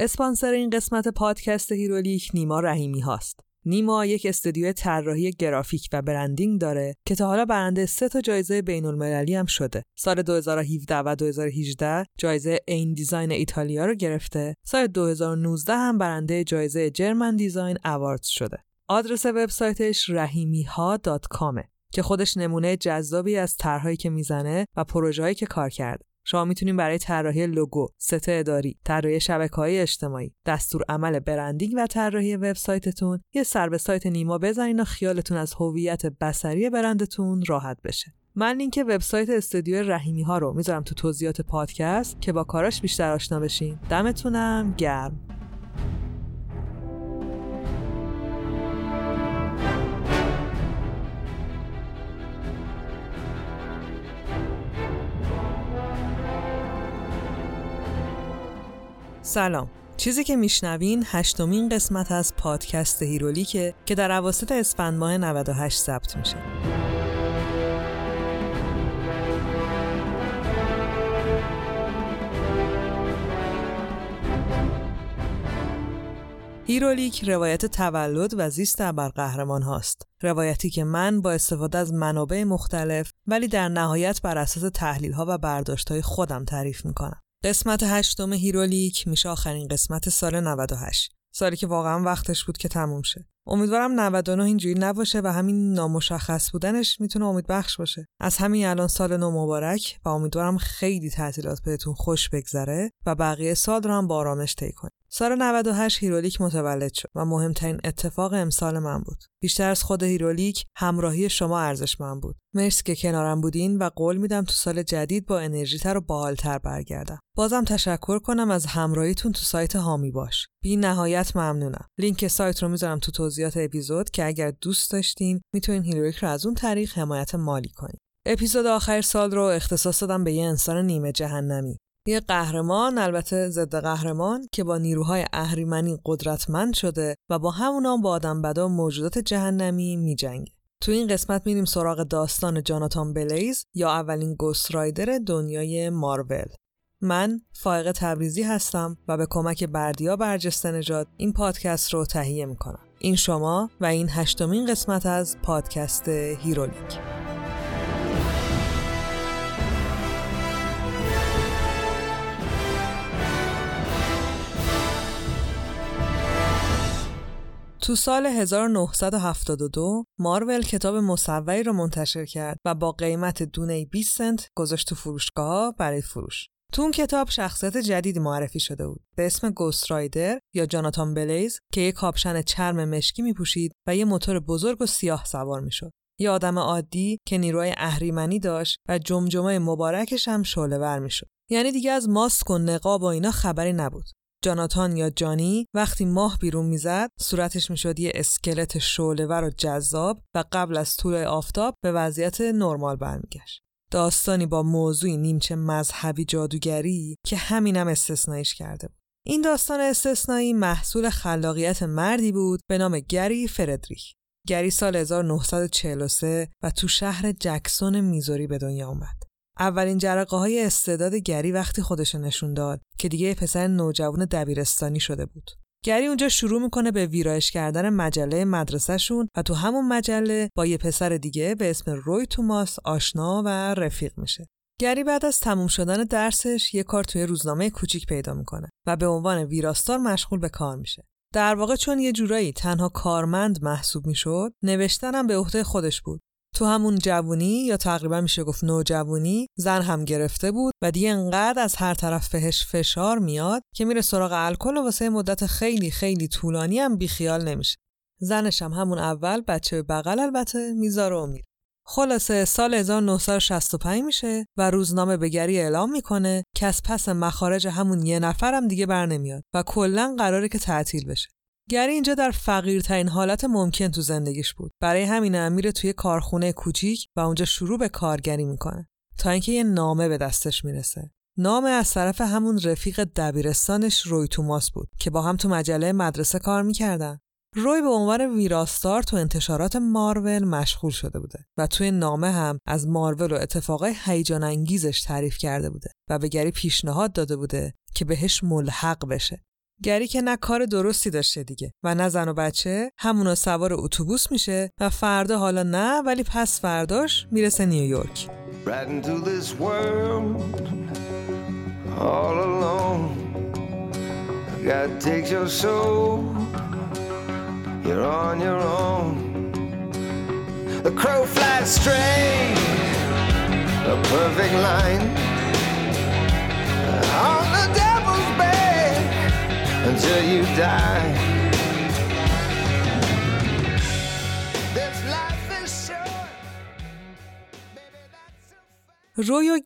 اسپانسر این قسمت پادکست هیرولیک نیما رحیمی هاست. نیما یک استودیو طراحی گرافیک و branding داره که تا حالا برنده سه تا جایزه بین المللی هم شده. سال 2017 و 2018 جایزه A' Design ایتالیا رو گرفته. سال 2019 هم برنده جایزه German Design Awards شده. آدرس وبسایتش rahimiha.com که خودش نمونه جذابی از طرحهایی که می‌زنه و پروژه‌هایی که کار کرده. شما می‌تونید برای طراحی لوگو، ست اداری، طراحی های اجتماعی، دستور عمل برندینگ و طراحی وبسایتتون یه سر به سایت نیما بزنین و خیالتون از هویت بصری برندتون راحت بشه. من لینک وبسایت استودیو رحیمی ها رو می‌ذارم تو توضیحات پادکست که با کاراش بیشتر آشنا بشین. دمتونم گرم. سلام چیزی که میشنوین هشتمین قسمت از پادکست هیرولیکه که در اواسط اسفند ماه 98 ثبت میشه هیرولیک روایت تولد و زیست ابرقهرمان هاست. روایتی که من با استفاده از منابع مختلف ولی در نهایت بر اساس تحلیل ها و برداشت های خودم تعریف می‌کنم. قسمت هشتم هیرولیک میشه آخرین قسمت سال 98 سالی که واقعا وقتش بود که تموم شه. امیدوارم 99 اینجوری نباشه و همین نامشخص بودنش می‌تونه امیدبخش باشه. از همین الان سال نو مبارک و امیدوارم خیلی تعطیلات بهتون خوش بگذره و بقیه سال رو هم با آرامش طی کنید سال 98 هیرولیک متولد شد و مهمترین اتفاق امسال من بود. بیشتر از خود هیرولیک همراهی شما ارزش من بود. مرسی که کنارم بودین و قول میدم تو سال جدید با انرژیتر و باحالتر برگردم. بازم تشکر کنم از همراهیتون تو سایت حامی باش. بی نهایت ممنونم. لینک سایت رو می‌ذارم تو توضیحات اپیزود که اگر دوست داشتین می‌تونین هیرولیک رو از اون طریق حمایت مالی کنید. اپیزود آخر سال رو اختصاص دادم به یه انسان نیمه جهنمی یه قهرمان البته ضد قهرمان که با نیروهای اهریمنی قدرتمند شده و با همونا با آدم بدا موجودات جهنمی میجنگه. تو این قسمت میریم سراغ داستان جاناتان بلیز یا اولین Ghost Rider دنیای مارول. من فائقه تبریزی هستم و به کمک بردیا برجسته نژاد این پادکست رو تهیه می‌کنم. این شما و این هشتمین قسمت از پادکست هیرولیک. تو سال 1972 مارول کتاب مصوری رو منتشر کرد و با قیمت دونه 20 سنت گذاشت تو فروشگاه برای فروش. تو اون کتاب شخصیت جدیدی معرفی شده بود به اسم گوست رایدر یا جاناتان بلیز که یک کاپشن چرم مشکی می پوشید و یه موتور بزرگ و سیاه سوار می شد. یه آدم عادی که نیروی اهریمنی داشت و جمجمه مبارکش هم شعله ور می شد. یعنی دیگه از ماسک و نقاب و اینا خبری نبود. جاناتان یا جانی وقتی ماه بیرون می‌زد صورتش می‌شد یه اسکلت شعلهور و جذاب و قبل از طول آفتاب به وضعیت نرمال برمیگشت. داستانی با موضوعی نیمچه مذهبی جادوگری که همینم استثنایش کرده بود. این داستان استثنایی محصول خلاقیت مردی بود به نام گری فردریک گری سال 1943 و تو شهر جکسون میزوری به دنیا اومد. اولین جرقه های استعداد گری وقتی خودش نشون داد که دیگه پسر نوجوان دبیرستانی شده بود. گری اونجا شروع می‌کنه به ویرایش کردن مجله مدرسهشون و تو همون مجله با یه پسر دیگه به اسم روی توماس آشنا و رفیق میشه. گری بعد از تموم شدن درسش یه کار توی روزنامه کوچیک پیدا می‌کنه و به عنوان ویراستار مشغول به کار میشه. در واقع چون یه جورایی تنها کارمند محسوب می‌شد، نوشتنم به عهده خودش بود تو همون جوونی یا تقریبا میشه گفت نوجوونی زن هم گرفته بود و دیگه انقدر از هر طرف بهش فشار میاد که میره سراغ الکل و واسه مدت خیلی خیلی طولانی هم بیخیال نمیشه. زنش هم همون اول بچه بغل البته می‌ذاره و میره. خلاصه سال 1965 میشه و روزنامه به گری اعلام می‌کنه که از پس مخارج همون یه نفرم دیگه بر نمیاد و کلا قراره که تعطیل بشه. گری اینجا در فقیرترین حالت ممکن تو زندگیش بود. برای همین هم میره توی کارخونه کوچیک و اونجا شروع به کارگری می‌کنه. تا اینکه یه نامه به دستش می‌رسه. نامه از طرف همون رفیق دبیرستانش روی توماس بود که با هم تو مجله مدرسه کار می‌کردن. روی به عنوان ویراستار تو انتشارات مارول مشغول شده بوده و توی نامه هم از مارول و اتفاقای هیجان انگیزش تعریف کرده بوده و به گری پیشنهاد داده بوده که بهش ملحق بشه گری که نه کار درستی داشته دیگه و نه زن و بچه همونا سوار اتوبوس میشه و فردا حالا نه ولی پس فرداش می‌رسه نیویورک. The you die.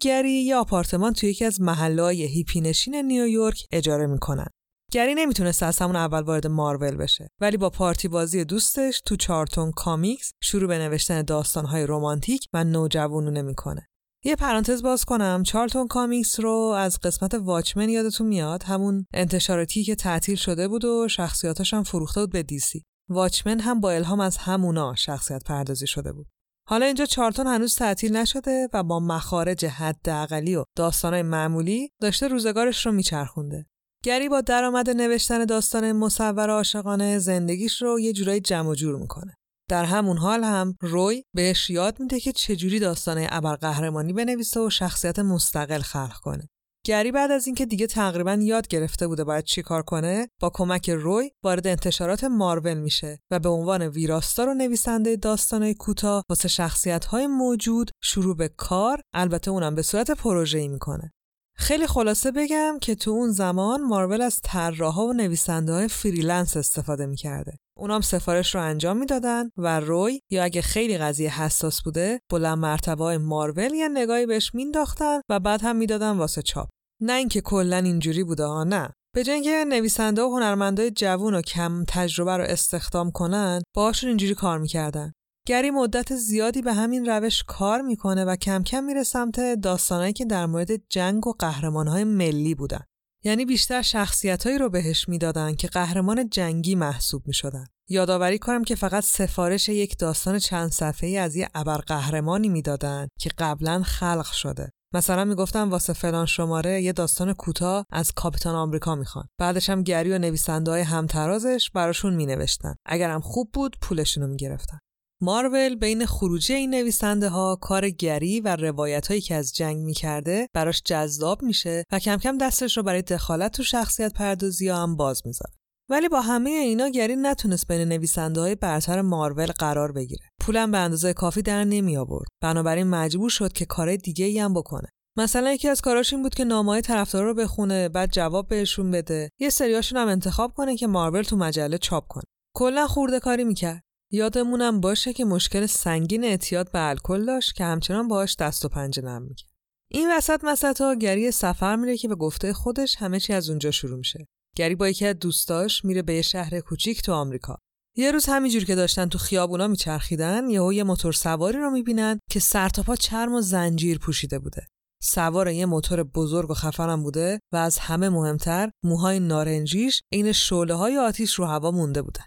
گری یه آپارتمان توی یکی از محله‌های هیپی‌نشین نیویورک اجاره می‌کنن. گری نمی‌تونست از همون اول وارد مارول بشه ولی با پارتی بازی دوستش تو Charlton Comics شروع به نوشتن داستانهای رمانتیک و نوجوانونه می‌کنه یه پرانتز باز کنم. Charlton Comics رو از قسمت Watchmen یادتون میاد؟ همون انتشاراتی که تعطیل شده بود و شخصیتاش هم فروخته بود به دیسی واچمن هم با الهام از همونا شخصیت پردازی شده بود. حالا اینجا چارتون هنوز تعطیل نشده و با مخارج حداقلی و داستانهای معمولی داشته روزگارش رو میچرخونده. گری با درآمد نوشتن داستان مصور عاشقانه زندگیش رو یه جورایی جمع و جور می‌کنه. در همون حال هم روی بهش یاد میده که چجوری داستان ابرقهرمانی بنویسه و شخصیت مستقل خلق کنه. گری بعد از اینکه دیگه تقریبا یاد گرفته بوده باید چی کار کنه با کمک روی وارد انتشارات مارول میشه و به عنوان ویراستار و نویسنده داستانهای کوتاه واسه شخصیت های موجود شروع به کار البته اونم به صورت پروژه‌ای می‌کنه خیلی خلاصه بگم که تو اون زمان مارول از طراحا و نویسنده های freelance استفاده می‌کرده. اونام سفارش رو انجام می‌دادن و روی یا اگه خیلی قضیه حساس بوده بلند مرتبه های مارول یه نگاهی بهش مینداختن و بعد هم می‌دادن واسه چاپ. نه اینکه کلا اینجوری بوده ها نه. به جای اینکه نویسنده و هنرمندای جوون و کم تجربه رو استخدام کنن باهاشون اینجوری کار می‌کردن گری مدت زیادی به همین روش کار می‌کنه و کم کم میره سمت داستانهایی که در مورد جنگ و قهرمانهای ملی بودن. یعنی بیشتر شخصیتهایی رو بهش می‌دادن که قهرمان جنگی محسوب می‌شدن. یادآوری کنم که فقط سفارش یک داستان چند صفحه‌ای از یه ابرقهرمانی می‌دادن که قبلا خلق شده. مثلا می‌گفتن واسه فلان شماره یه داستان کوتاه از کاپیتان آمریکا می‌خوان. بعدش هم گری و نویسنده های همترازش براشون مینوشتن. اگرم خوب بود پولشون رو می‌گرفتن. مارول بین خروجی این نویسنده ها کار گری و روایت هایی که از جنگ می‌کرده براش جذاب میشه و کم کم دستش رو برای دخالت تو شخصیت پردازی ها هم باز می‌ذاره. ولی با همه اینا گری نتونست بین نویسنده های برتر مارول قرار بگیره. پولم به اندازه کافی در نمی آورد. بنابراین مجبور شد که کار دیگه ای هم بکنه. مثلا یکی از کاراش این بود که نامه طرفدارا رو بخونه بعد جواب بهشون بده یه سریاشون هم انتخاب کنه که مارول تو مجله چاپ کنه کلا خورده کاری می‌کرد یادمونم باشه که مشکل سنگین اعتیاد به الکل داشت که همچنان باهاش دست و پنجه نرم می‌کرد. این وسط مسطا گری سفر میره که به گفته خودش همه چی از اونجا شروع میشه. گری با یکی از دوستاش میره به یه شهر کوچیک تو آمریکا. یه روز همینجور که داشتن تو خیابونا میچرخیدن یهو یه موتور سواری رو می‌بینن که سرتاپا چرم و زنجیر پوشیده بوده. سوار یه موتور بزرگ و خفنم بوده و از همه مهمتر موهای نارنجیش عین شعله های آتیش رو هوا مونده بودن.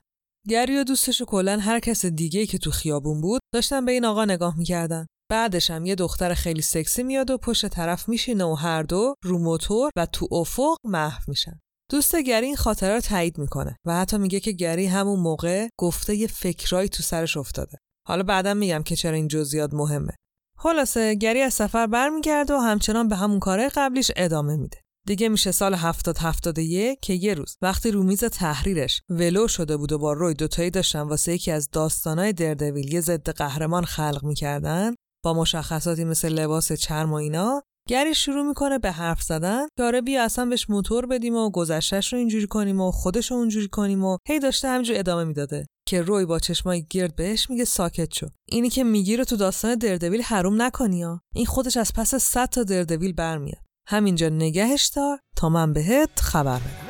گری و دوستش و کلا هر کس دیگه که تو خیابون بود داشتن به این آقا نگاه می‌کردن. بعدش هم یه دختر خیلی سکسی میاد و پشت طرف میشینه و هر دو رو موتور و تو افق محو میشن. دوست گری این خاطره رو تایید می‌کنه و حتی میگه که گری همون موقع گفته یه فکرایی تو سرش افتاده. حالا بعدا میگم که چرا این جزئیات مهمه. خلاصه گری از سفر برمیگرده و همچنان به همون کارهای قبلیش ادامه میده. دیگه میشه سال 70 71 که یه روز وقتی رو میز تحریرش ولو شده بود و با روی دوتایی داشتن واسه یکی از داستانای دردویل یه ضد قهرمان خلق می‌کردن با مشخصاتی مثل لباس چرم و اینا گری شروع می‌کنه به حرف زدن که آره بیا اصلا بهش موتور بدیم و گذشتش رو اینجوری کنیم و خودش رو اونجوری کنیم و هی داشته همینجور ادامه می‌داده که روی با چشمای گرد بهش میگه ساکت شو. اینی که میگی رو تو داستان دردویل حروم نکنی ها. این خودش از پس 100 تا دردویل برمیاد. همینجا نگهش دار تا من بهت خبر بدم.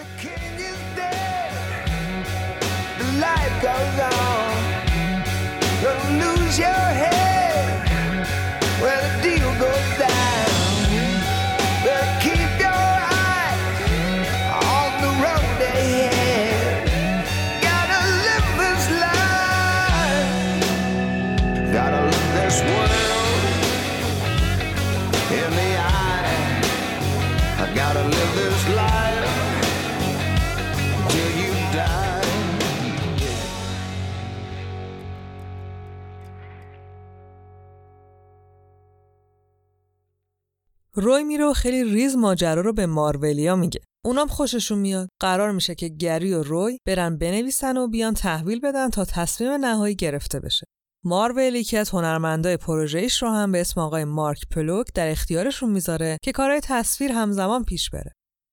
روی میره و خیلی ریز ماجرا رو به مارولیا میگه. اونام خوششون میاد. قرار میشه که گری و روی برن بنویسن و بیان تحویل بدن تا تصمیم نهایی گرفته بشه. مارول یکی از هنرمندای پروژه‌ش رو هم به اسم آقای مارک پلوگ در اختیارشون می‌ذاره که کارهای تصویر همزمان پیش بره.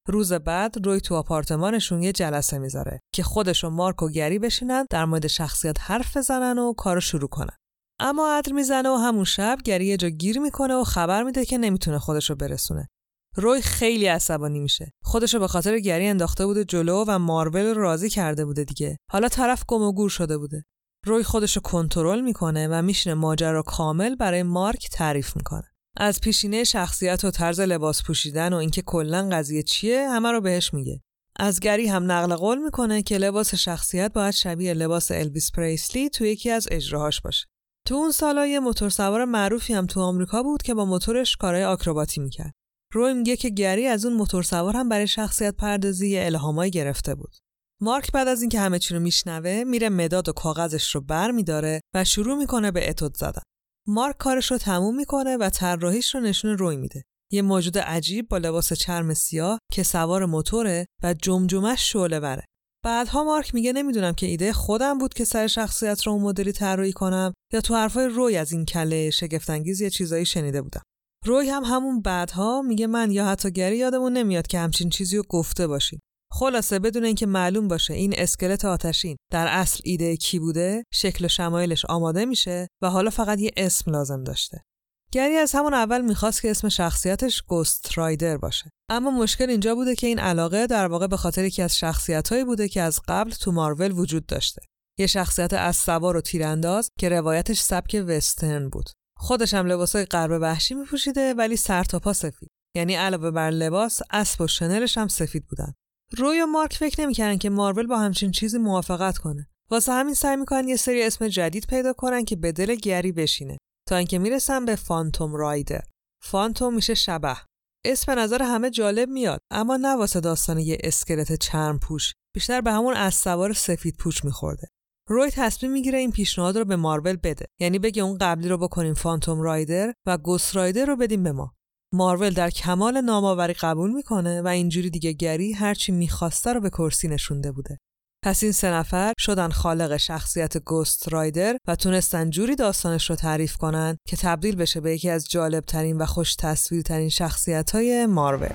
روز بعد روی تو آپارتمانشون یه جلسه می‌ذاره که خودش و مارک و گری بشینن در مورد شخصیت حرف بزنن و کارو شروع کنن. اما عدر می‌زنه و همون شب گری یه جا گیر می‌کنه و خبر میده که نمی‌تونه خودش رو برسونه. روی خیلی عصبانی میشه. خودشو به خاطر گری انداخته بوده جلو و مارول رو راضی کرده بوده دیگه. حالا طرف گم و گور شده بوده. روی خودشو کنترل می‌کنه و میشینه ماجرا کامل برای مارک تعریف می‌کنه. از پیشینه شخصیت و طرز لباس پوشیدن و اینکه کلا قضیه چیه همه رو بهش میگه. از گری هم نقل قول می‌کنه که لباس شخصیت باید شبیه لباس الویس پریسلی تو یکی از اجراهاش باشه. تو اون سالا یه موتورسوار معروفی هم تو آمریکا بود که با موتورش کارهای آکروباتی می‌کرد. روی میگه که گری از اون موتورسوار هم برای شخصیت پردازی الهامایی گرفته بود. مارک بعد از اینکه همه چی رو میشنوه میره مداد و کاغذش رو بر میداره و شروع می‌کنه به اتود زدن. مارک کارش رو تموم می‌کنه و طراحیش رو نشون روی میده. یه موجود عجیب با لباس چرم سیاه که سوار موتوره و جمجمش شعله بره بعدها مارک میگه نمی‌دونم که ایده خودم بود که سر شخصیت رو اون مدلی طراحی کنم یا تو حرفای روی از این کله شگفتانگیز یه چیزایی شنیده بودم. روی هم همون بعدها میگه من یا حتی گری یادمون نمیاد که همچین چیزی رو گفته باشی. خلاصه بدون اینکه معلوم باشه این اسکلت آتشین در اصل ایده کی بوده شکل و شمایلش آماده میشه و حالا فقط یه اسم لازم داشته. گری از همون اول می‌خواست که اسم شخصیتش گوست رایدر باشه. اما مشکل اینجا بوده که این علاقه در واقع به خاطر یکی از شخصیتهایی بوده که از قبل تو مارول وجود داشته. یه شخصیت از سوار و تیرانداز که روایتش سبک وسترن بود. خودش هم لباسای غرب وحشی میپوشیده ولی سر تا پا سفید. یعنی علاوه بر لباس اسب و شنلش هم سفید بودن. روی و مارک فکر نمی‌کردن که مارول با همچین چیزی موافقت کنه. واسه همین سعی می‌کنن یه سری اسم جدید پیدا کنن که به دل گری بشینه. تا اینکه می‌رسن به فانتوم رایدر فانتوم میشه شبه. اسم نظر همه جالب میاد اما نه واسه داستان یه اسکلت چرم پوش. بیشتر به همون از سوار سفید پوچ میخورده. روی تصمیم می‌گیره این پیشنهاد رو به مارول بده. یعنی بگه اون قبلی رو بکنیم فانتوم رایدر و گوس رایدر رو بدیم به ما. مارول در کمال نامآوری قبول می‌کنه و اینجوری دیگه گری هرچی می‌خواسته رو به کرسی نشونده بوده. پس این سه نفر شدن خالق شخصیت گوست رایدر و تونستن جوری داستانش رو تعریف کنن که تبدیل بشه به یکی از جالب ترین و خوش تصویر ترین شخصیت های مارول.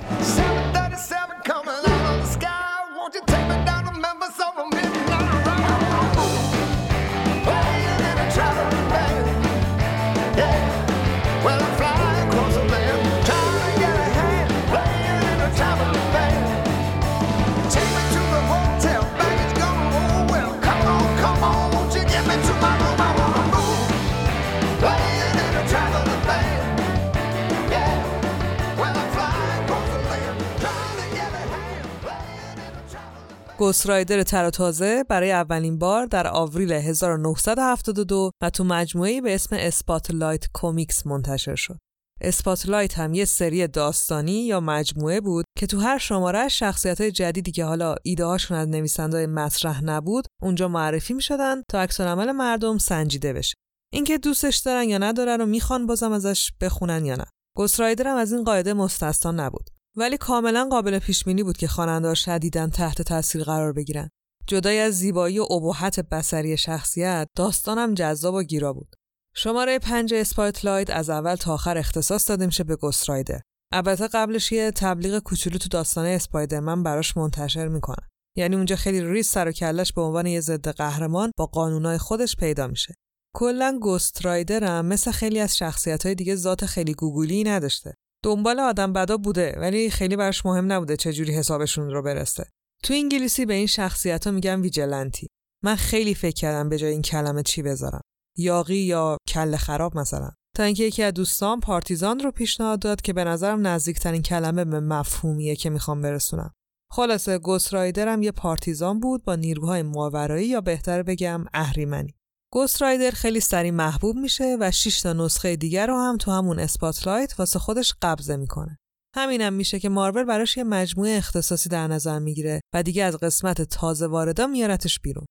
Ghost Rider تر و تازه برای اولین بار در آوریل 1972 و تو مجموعه به اسم Spotlight Comics منتشر شد. Spotlight هم یه سری داستانی یا مجموعه بود که تو هر شماره شخصیت های جدیدی که حالا ایده هاشون از نویسنده مطرح نبود اونجا معرفی می شدن تا عکس‌العمل مردم سنجیده بشه. اینکه دوستش دارن یا ندارن و می‌خوان بازم ازش بخونن یا نه. Ghost Rider هم از این قاعده مستثنا نبود. ولی کاملا قابل پیش بینی بود که خواننده‌ها شدیداً تحت تاثیر قرار بگیرن. جدای از زیبایی و ابهت بصری شخصیت، داستانم جذاب و گیرا بود. شماره پنج Spotlight از اول تا آخر اختصاص داده میشه به Ghost Rider. البته قبلش یه تبلیغ کوچولو تو داستان اسپایدرمن براش منتشر می‌کنن. یعنی اونجا خیلی ریز سر و کلش به عنوان یه ضد قهرمان با قانونای خودش پیدا میشه. کلا Ghost هم مثل خیلی از شخصیت های دیگه ذات خیلی گوگولی نداشته. دنبال آدم بدا بوده ولی خیلی براش مهم نبوده چه جوری حسابشون رو برسه. تو انگلیسی به این شخصیت ها میگن ویجلنتی من خیلی فکر کردم به جای این کلمه چی بذارم. یاقی یا کل خراب مثلا. تا اینکه یکی از دوستان پارتیزان رو پیشنهاد داد که به نظرم نزدیکترین کلمه به مفهومیه که می‌خوام برسونم. خلاصه گوست رایدر یه پارتیزان بود با نیروهای ماورایی یا بهتر بگم اهریمنی. گوست رایدر خیلی سریع محبوب میشه و 6 تا نسخه دیگر رو هم تو همون اسپاتلایت واسه خودش قبضه می‌کنه. همینم میشه که مارول براش یه مجموعه اختصاصی در نظر می‌گیره و دیگه از قسمت تازه واردا میارتش بیرون.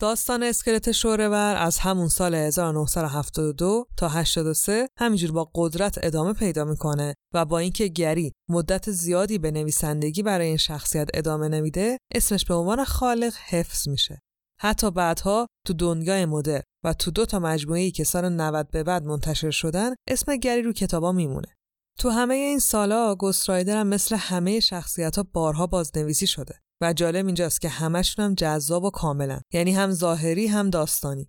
داستان اسکلت شورور از همون سال 1972 تا 83 همینجور با قدرت ادامه پیدا می‌کنه و با اینکه گری مدت زیادی به نویسندگی برای این شخصیت ادامه نمیده اسمش به عنوان خالق حفظ میشه حتی بعدها تو دنیای مدر و تو دو تا مجموعه‌ای که سال 90 به بعد منتشر شدن اسم گری رو کتابا میمونه. تو همه این سالا گسترایدر هم مثل همه شخصیت ها بارها بازنویسی شده و جالب اینجاست که همشون هم جذاب و کاملا یعنی هم ظاهری هم داستانی.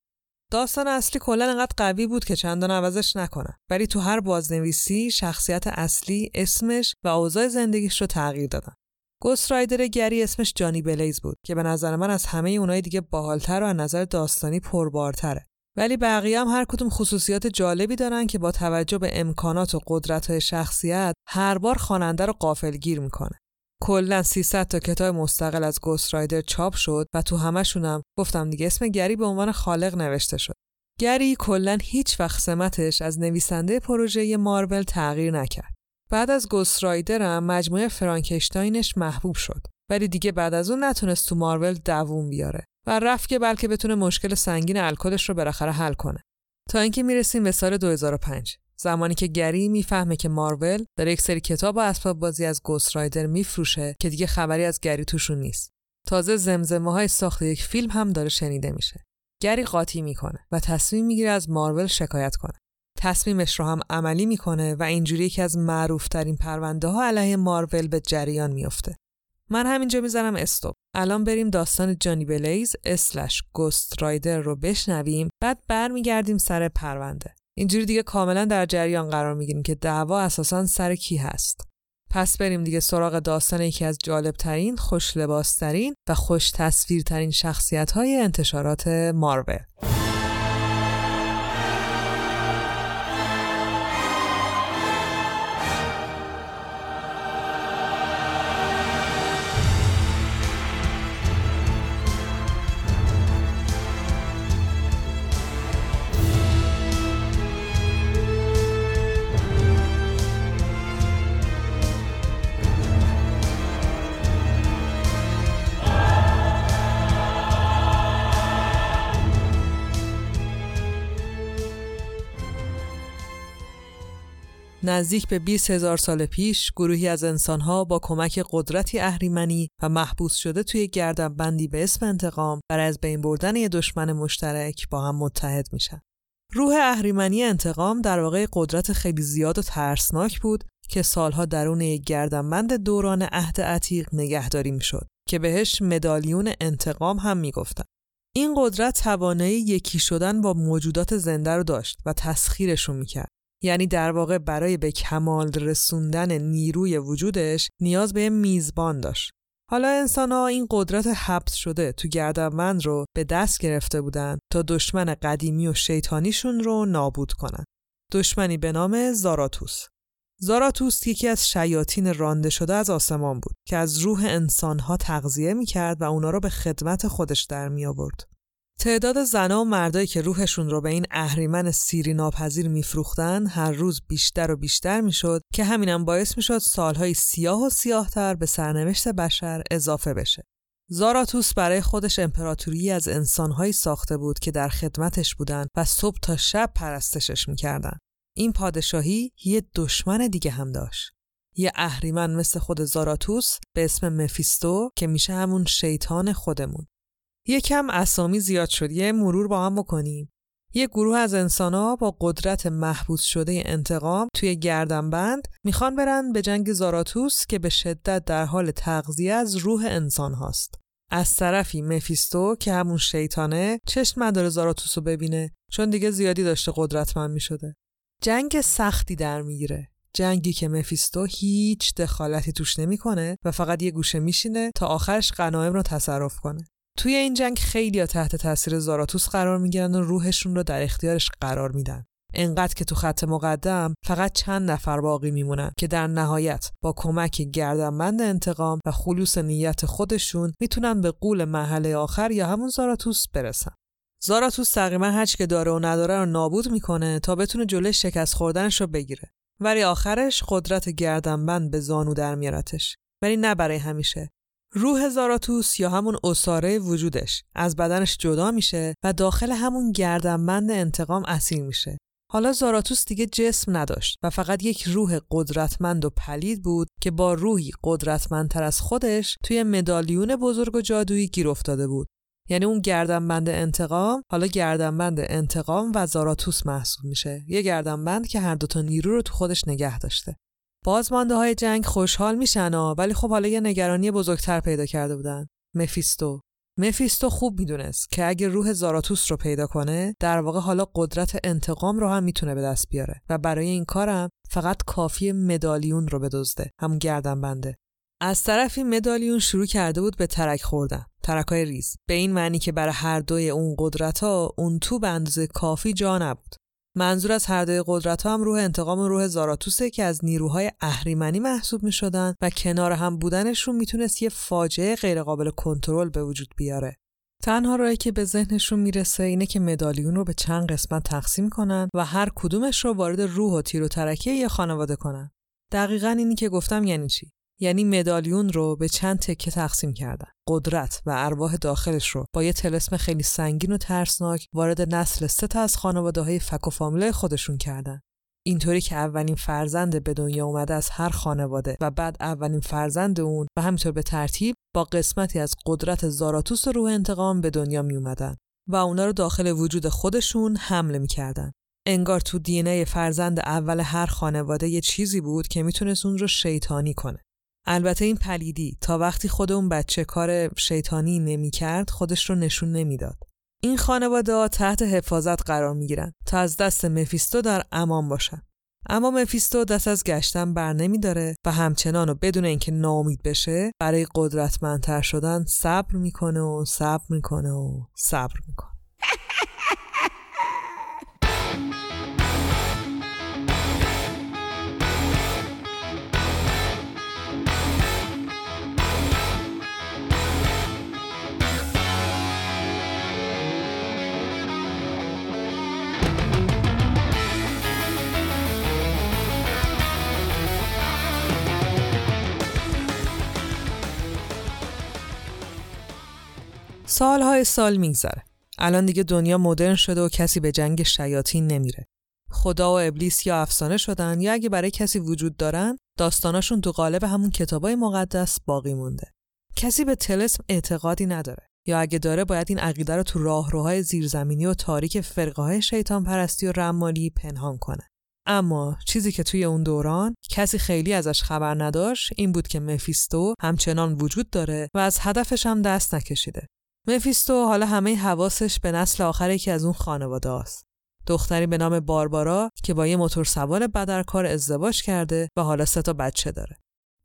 داستان اصلی کلا انقدر قوی بود که چندان عوضش نکنن ولی تو هر بازنویسی شخصیت اصلی اسمش و اوضاع زندگیش رو تغییر دادن. گوست رایدر گری اسمش جانی بلیز بود که به نظر من از همه اونای دیگه باحالتر و از نظر داستانی پربارتره ولی بقیه هم هر کدوم خصوصیات جالبی دارن که با توجه به امکانات و قدرت شخصیت هر بار خواننده رو قافلگیر می‌کنه کلا 300 تا کتاب مستقل از گوست رایدر چاپ شد و تو همشونم گفتم دیگه اسم گری به عنوان خالق نوشته شد. گری کلا هیچ وقت سمتش از نویسنده پروژه مارول تغییر نکرد. بعد از گوست رایدر هم مجموعه فرانکشتاینش محبوب شد. ولی دیگه بعد از اون نتونست تو مارول دووم بیاره و رفت که بلکه بتونه مشکل سنگین الکلش رو بالاخره حل کنه. تا اینکه می‌رسیم به سال 2005 زمانی که گری می‌فهمه که مارول داره یک سری کتاب و اسباب بازی از گوست رایدر میفروشه که دیگه خبری از گری توشون نیست. تازه زمزمه های ساخت یک فیلم هم داره شنیده میشه. گری قاطی می‌کنه و تصمیم می‌گیره از مارول شکایت کنه. تصمیمش رو هم عملی می‌کنه و اینجوری یکی از معروفترین پرونده ها علیه مارول به جریان میفته. من همینجا می‌ذارم استوب. الان بریم داستان جانی بلیز اسلش گوست رایدر رو بشنویم بعد برمیگردیم سر پرونده. اینجوری دیگه کاملا در جریان قرار می‌گیریم که دعوا اساسا سر کی هست پس بریم دیگه سراغ داستان یکی از جالبترین، خوش لباسترین و خوش تصویرترین شخصیت های انتشارات مارول. نزدیک به 20 هزار سال پیش گروهی از انسانها با کمک قدرتی اهریمنی و محبوس شده توی گردن بندی به اسم انتقام برای از بین بردن یه دشمن مشترک با هم متحد میشن. روح اهریمنی انتقام در واقع قدرت خیلی زیاد و ترسناک بود که سالها درون یک گردنبند دوران عهد عتیق نگهداری می‌شد که بهش مدالیون انتقام هم می‌گفتن. این قدرت توانایی یکی شدن با موجودات زنده رو داشت و تسخیرشون می‌کرد. یعنی در واقع برای به کمال رسوندن نیروی وجودش نیاز به میزبان داشت. حالا انسان ها این قدرت حبس شده تو گردنبند رو به دست گرفته بودن تا دشمن قدیمی و شیطانیشون رو نابود کنن. دشمنی به نام زاراتوس. زاراتوس یکی از شیاطین رانده شده از آسمان بود که از روح انسانها تغذیه می کرد و اونا رو به خدمت خودش در می آورد. تعداد زنها و مردایی که روحشون رو به این اهریمن سیری ناپذیر میفروختن هر روز بیشتر و بیشتر می‌شد که همینم باعث می‌شد سالهای سیاه و سیاهتر به سرنوشت بشر اضافه بشه. زاراتوس برای خودش امپراتوری از انسانهایی ساخته بود که در خدمتش بودن و صبح تا شب پرستشش می‌کردن. این پادشاهی یه دشمن دیگه هم داشت. یه اهریمن مثل خود زاراتوس به اسم مفیستو که میشه همون شیطان خودمون. یکم اسامی زیاد شد یه مرور با هم بکنیم یه گروه از انسانها با قدرت محبوس شده انتقام توی گردنبند می‌خوان برن به جنگ زاراتوس که به شدت در حال تغذیه از روح انسان هاست. از طرفی مفیستو که همون شیطانه چشم نداره زاراتوس رو ببینه چون دیگه زیادی داشته قدرتمند می‌شده. جنگ سختی در می‌گیره. جنگی که مفیستو هیچ دخالتی توش نمی‌کنه و فقط یه گوشه میشینه تا آخرش غنایم رو تصرف کنه. توی این جنگ خیلی تحت تاثیر زاراتوس قرار می‌گیرن و روحشون رو در اختیارش قرار میدن. انقدر که تو خط مقدم فقط چند نفر باقی میمونن که در نهایت با کمک گردنبند انتقام و خلوص نیت خودشون می‌تونن به قول محله آخر یا همون زاراتوس برسن. زاراتوس تقریبا هرچی که داره و نداره رو نابود می‌کنه تا بتونه جلوی شکست خوردنش رو بگیره. ولی آخرش قدرت گردنبند به زانو در میارتش. ولی نه برای همیشه روح زاراتوس یا همون اساره وجودش از بدنش جدا میشه و داخل همون گردنبند انتقام اسیر میشه. حالا زاراتوس دیگه جسم نداشت و فقط یک روح قدرتمند و پلید بود که با روحی قدرتمندتر از خودش توی مدالیون بزرگ و جادویی گیر افتاده بود. یعنی اون گردنبند انتقام حالا گردنبند انتقام و زاراتوس محسوب میشه. یه گردنبند که هر دوتا نیرو رو تو خودش نگه داشته. بازمانده های جنگ خوشحال میشن ولی خب حالا یه نگرانی بزرگتر پیدا کرده بودن. مفیستو. مفیستو خوب می‌دونست که اگه روح زاراتوس رو پیدا کنه در واقع حالا قدرت انتقام رو هم می‌تونه به دست بیاره و برای این کارم فقط کافی مدالیون رو بدزده همون گردن بنده از طرفی مدالیون شروع کرده بود به ترک خوردن. ترکای ریز. به این معنی که برای هر دوی اون قدرت ها اون تو به اندازه کافی جا نبود. منظور از هر دوی قدرت ها هم روح انتقام و روح زاراتوسه که از نیروهای اهریمنی محسوب می و کنار هم بودنشون می‌تونست یه فاجعه غیرقابل کنترل به وجود بیاره. تنها راهی که به ذهنشون می‌رسه اینه که مدالیون رو به چند قسمت تقسیم کنن و هر کدومش رو وارد روح و تیر و ترکیه یه خانواده کنن. دقیقا اینی که گفتم یعنی چی؟ یعنی مدالیون رو به چند تکه تقسیم کردن. قدرت و ارواح داخلش رو با یه تلسم خیلی سنگین و ترسناک وارد نسل سه تا از خانواده های فک و فامیلای خودشون کردن. اینطوری که اولین فرزند به دنیا اومده از هر خانواده و بعد اولین فرزند اون و همینطور به ترتیب با قسمتی از قدرت زاراتوس روح انتقام به دنیا می اومدن و اونا رو داخل وجود خودشون حمله می‌کردن. انگار تو دینه فرزند اول هر خانواده یه چیزی بود که می‌تونست اون رو شیطانی کنه. البته این پلیدی تا وقتی خود اون بچه کار شیطانی نمی کرد خودش رو نشون نمی‌داد. این خانواده تحت حفاظت قرار می گیرن تا از دست مفیستو در امان باشن. اما مفیستو دست از گشتن بر نمی داره و همچنان و بدون اینکه ناامید بشه برای قدرتمندتر شدن صبر می‌کنه و صبر می‌کنه و صبر می‌کنه. سالهای سال میگذره. الان دیگه دنیا مدرن شده و کسی به جنگ شیاطین نمیره. خدا و ابلیس یا افسانه شدن یا اگه برای کسی وجود دارن داستاناشون تو قالب همون کتابای مقدس باقی مونده. کسی به تلسم اعتقادی نداره. یا اگه داره باید این عقیده رو تو راهروهای زیرزمینی و تاریک فرقه های شیطان پرستی و رمالی پنهان کنه. اما چیزی که توی اون دوران کسی خیلی ازش خبر نداشت این بود که مفیستو همچنان وجود داره و از هدفش هم دست نکشیده. مفیستو حالا همه حواسش به نسل آخری که از اون خانواده است. دختری به نام باربارا که با یه موتور سوار بدرکار ازدواج کرده و حالا سه تا بچه داره.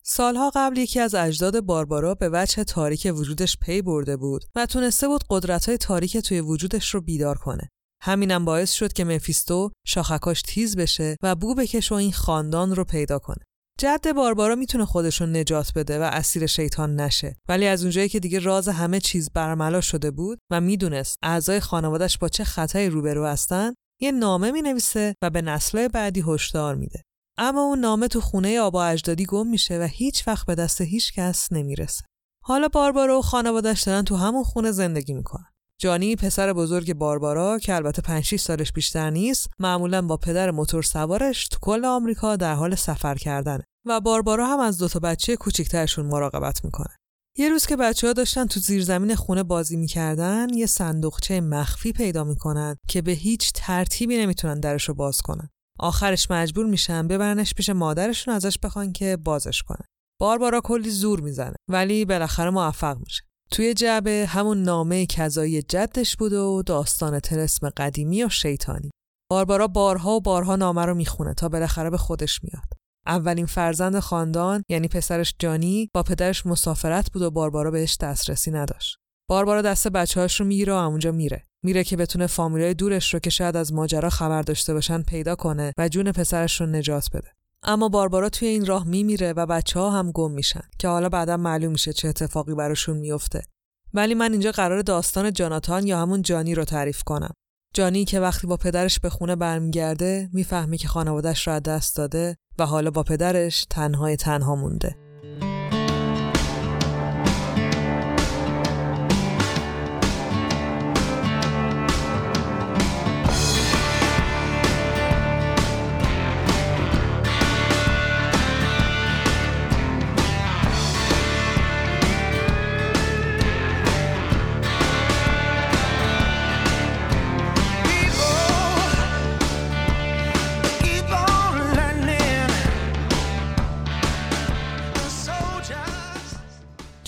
سالها قبل یکی از اجداد باربارا به وجه تاریک وجودش پی برده بود و تونسته بود قدرت‌های تاریک توی وجودش رو بیدار کنه. همینم باعث شد که مفیستو شاخکاش تیز بشه و بو بکش و این خاندان رو پیدا کنه. جد باربارا می‌تونه خودشون نجات بده و اسیر شیطان نشه. ولی از اونجایی که دیگه راز همه چیز برملا شده بود و می‌دونست اعضای خانوادش با چه خطایی روبرو هستن یه نامه می‌نویسه و به نسلهای بعدی هشدار میده. اما اون نامه تو خونه آبا اجدادی گم میشه و هیچ وقت به دست هیچ کس نمی‌رسه. حالا باربارا و خانوادش دارن تو همون خونه زندگی می‌کنن. جانی پسر بزرگ باربارا که البته 5 سالش بیشتر نیست معمولا با پدر موتور سوارش تو کل آمریکا در حال سفر کردنه. و باربارا هم از دوتا بچه کوچیکترشون مراقبت می‌کنه یه روز که بچه ها داشتن تو زیرزمین خونه بازی می‌کردن یه صندوقچه مخفی پیدا می‌کنن که به هیچ ترتیبی نمی‌تونن درش رو باز کنن آخرش مجبور میشن ببرنش پیش مادرشون ازش بخوان که بازش کنه باربارا کلی زور می‌زنه ولی بالاخره موفق میشه توی جعبه همون نامه کذایی جدش بود و داستان تلسم قدیمی و شیطانی. باربارا بارها و بارها نامه رو می‌خونه تا بالاخره به خودش میاد. اولین فرزند خاندان یعنی پسرش جانی با پدرش مسافرت بود و باربارا بهش دسترسی نداشت. باربارا دست بچه‌هاش رو می‌گیره و اونجا میره. میره که بتونه فامیلای دورش رو که شاید از ماجرا خبر داشته باشن پیدا کنه و جون پسرش رو نجات بده. اما باربارا توی این راه میمیره و بچه ها هم گم میشن که حالا بعدا معلوم میشه چه اتفاقی براشون میفته ولی من اینجا قرار داستان جاناتان یا همون جانی رو تعریف کنم جانی که وقتی با پدرش به خونه برمیگرده می‌فهمه که خانوادش رو دست داده و حالا با پدرش تنهای تنها مونده.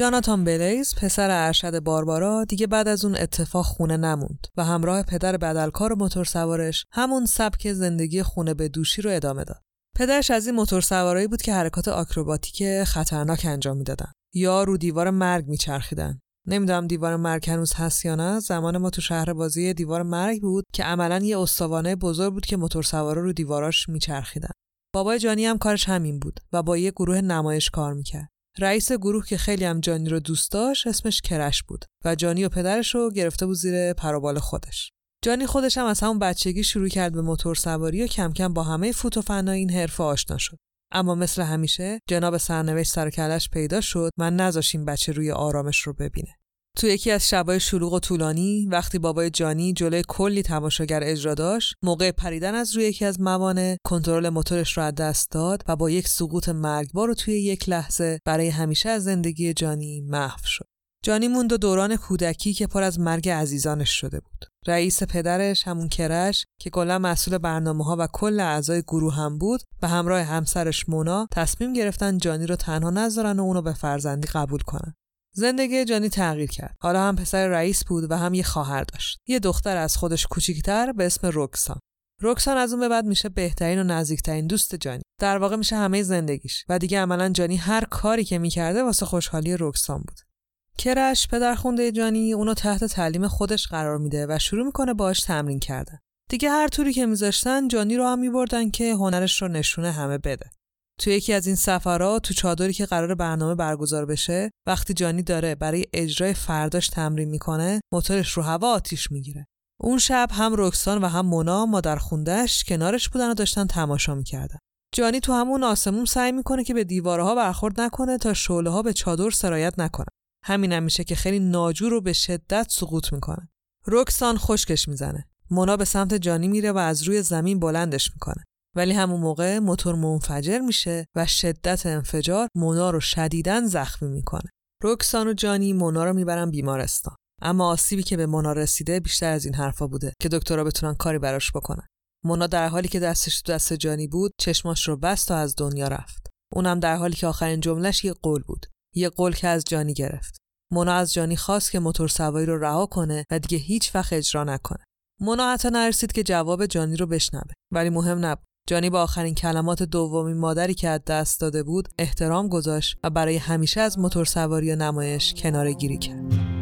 جاناتان بلیز پسر ارشد باربارا دیگه بعد از اون اتفاق خونه نموند و همراه پدر بدلکار موتور سوارش همون سبک زندگی خونه به دوشی رو ادامه داد. پدرش از این موتور سوارایی بود که حرکات آکروباتیک خطرناک انجام می‌دادن یا رو دیوار مرگ میچرخیدن. نمی‌دونم دیوار مرگ هنوز هست یا نه زمان ما تو شهر بازی دیوار مرگ بود که عملا یه استوانه بزرگ بود که موتور سوارا رو دیواراش میچرخیدن. بابای جانی هم کارش همین بود و با یه گروه نمایش کار می‌کرد. رئیس گروه که خیلی هم جانی رو دوست داشت اسمش کرش بود و جانی و پدرش رو گرفته بود زیر پروبال خودش. جانی خودش هم از همون بچگی شروع کرد به موتور سواری و کم کم با همه فوت و فنای این حرفه آشنا شد. اما مثل همیشه جناب سرنوشت سر کلش پیدا شد من نذاش این بچه روی آرامش رو ببینه. تو یکی از شبای شلوغ و طولانی وقتی بابای جانی جلوی کلی تماشاگر اجرا داشت موقع پریدن از روی یکی از موانع کنترل موتورش رو از دست داد و با یک سقوط مرگبار رو توی یک لحظه برای همیشه از زندگی جانی محو شد. جانی موند و دوران کودکی که پر از مرگ عزیزانش شده بود. رئیس پدرش همون کرش که کلا مسئول برنامه ها و کل اعضای گروه هم بود و همراه همسرش مونا تصمیم گرفتن جانی رو تنها نذارن و اونو به فرزندی قبول کنن. زندگی جانی تغییر کرد. حالا هم پسر رئیس بود و هم یه خواهر داشت. یه دختر از خودش کوچیکتر به اسم روکسان. روکسان از اون به بعد میشه بهترین و نزدیکترین دوست جانی. در واقع میشه همه زندگیش و دیگه عملا جانی هر کاری که می‌کرده واسه خوشحالی روکسان بود. کرش پدر خونده جانی اونو تحت تعلیم خودش قرار میده و شروع می‌کنه باش تمرین کردن. دیگه هر طوری که میذاشتن جانی رو هم میبردن که هنرش رو نشونه همه بده. تو یکی از این سفرها تو چادری که قرار برنامه برگزار بشه وقتی جانی داره برای اجرای فرداش تمرین می‌کنه موتورش رو هوا آتیش می‌گیره. اون شب هم رکسان و هم مونا مادر خوندهش کنارش بودن و داشتن تماشا می‌کردن. جانی تو همون آسمون سعی می‌کنه که به دیوارها برخورد نکنه تا شعله ها به چادر سرایت نکنه همین هم میشه که خیلی ناجور رو به شدت سقوط می‌کنه. رکسان خشکش می‌زنه. مونا به سمت جانی میره و از روی زمین بلندش می‌کنه. ولی همون موقع موتور منفجر میشه و شدت انفجار مونا رو شدیداً زخمی می‌کنه. روکسان و جانی مونا رو می‌برن بیمارستان. اما آسیبی که به مونا رسیده بیشتر از این حرفا بوده که دکترها بتونن کاری براش بکنن. مونا در حالی که دستش تو دست جانی بود چشماش رو بست و از دنیا رفت. اونم در حالی که آخرین جملهش یه قول بود. یه قول که از جانی گرفت. مونا از جانی خواست که موتور سواری رو رها کنه و دیگه هیچ وقت اجرا نکنه. مونا حتی نرسید که جواب جانی رو بشنوه ولی مهم نبود جانی با آخرین کلمات دومی مادری که از دست داده بود احترام گذاشت و برای همیشه از موتور سواری و نمایش کناره گیری کرد.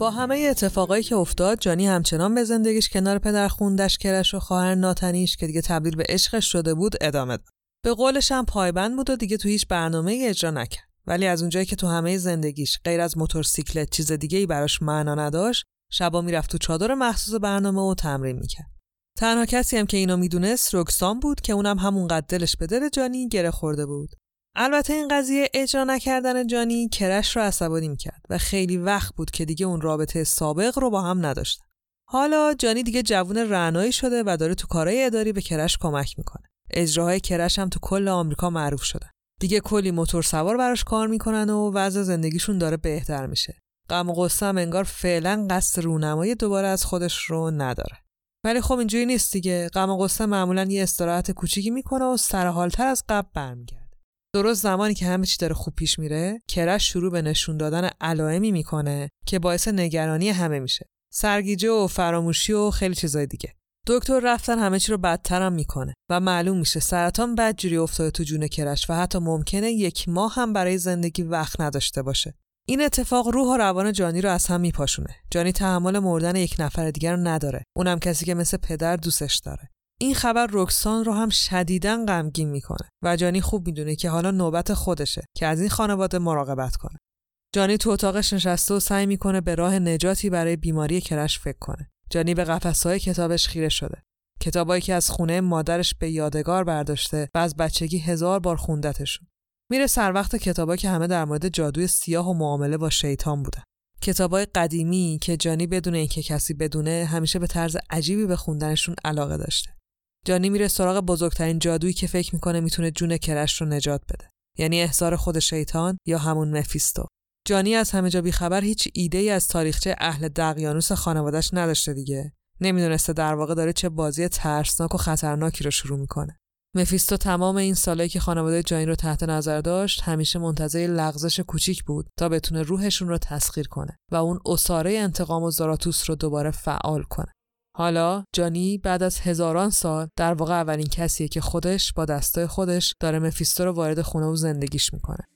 با همه اتفاقایی که افتاد جانی همچنان به زندگیش کنار پدر خوندش کرش و خواهر ناتنیش که دیگه تبدیل به عشقش شده بود ادامه داد. به قولش هم پایبند بود و دیگه تو هیچ برنامه اجرا نکرد. ولی از اونجایی که تو همه زندگیش غیر از موتورسیکلت چیز دیگه ای براش معنا نداشت شبا می‌رفت تو چادر مخصوص برنامه و تمرین می‌کرد. تنها کسی هم که اینو می‌دونست رکسان بود که اونم همونقدر دلش به دل جانی گره خورده بود. البته این قضیه اجرا نکردن جانی کرش رو عصبانی می‌کرد و خیلی وقت بود که دیگه اون رابطه سابق رو با هم نداشتن. حالا جانی دیگه جوون رعنایی شده و داره تو کارهای اداری به کرش کمک می‌کنه. اجراهای کرش هم تو کل آمریکا معروف شده. دیگه کلی موتور سوار براش کار می‌کنن و وضع زندگیشون داره بهتر میشه. غم و غصه هم انگار فعلا قصد رونمایی دوباره از خودش رو نداره. ولی خب اینجوری نیست دیگه. غم و غصه معمولا یه استراحت کوچیکی می‌کنه و سرحالتر از قبل برمیگرده. درست زمانی که همه چی داره خوب پیش میره کرش شروع به نشون دادن علائمی می‌کنه که باعث نگرانی همه میشه. سرگیجه و فراموشی و خیلی چیزای دیگه. دکتر رفتن همه چی رو بدتر هم می‌کنه و معلوم میشه سرطان بدجوری افتاده تو جون کرش و حتی ممکنه یک ماه هم برای زندگی وقت نداشته باشه. این اتفاق روح و روان جانی رو از هم میپاشونه. جانی تحمل مردن یک نفر دیگر رو نداره. اونم کسی که مثل پدر دوستش داره. این خبر رکسان رو هم شدیداً غمگین می‌کنه و جانی خوب می‌دونه که حالا نوبت خودشه که از این خانواده مراقبت کنه. جانی تو اتاقش نشسته و سعی می‌کنه به راه نجاتی برای بیماری کرش فکر کنه. جانی به قفسهای کتابش خیره شده. کتابایی که از خونه مادرش به یادگار برداشته و از بچگی هزار بار خوندتشون. میره سر وقت کتابایی که همه در مورد جادوی سیاه و معامله با شیطان بودن. کتابای قدیمی که جانی بدون اینکه کسی بدونه همیشه به طرز عجیبی به خوندنشون علاقه داشته. جانی میره سراغ بزرگترین جادویی که فکر می‌کنه می‌تونه جون کرش رو نجات بده. یعنی احضار خود شیطان یا همون مفیستو. جانی از همه جا بیخبر هیچ ایده ای از تاریخچه اهل دقیانوس خانوادش نداشته دیگه. نمی‌دونسته در واقع داره چه بازی ترسناک و خطرناکی رو شروع می‌کنه. مفیستو تمام این سالایی که خانواده جانی رو تحت نظر داشت همیشه منتظر لغزش کوچیک بود تا بتونه روحشون رو تسخیر کنه و اون اساره انتقام و زاراتوس رو دوباره فعال کنه. حالا جانی بعد از هزاران سال در واقع اولین کسیه که خودش با دستای خودش داره مفیستو رو وارد خونه و زندگیش می‌کنه.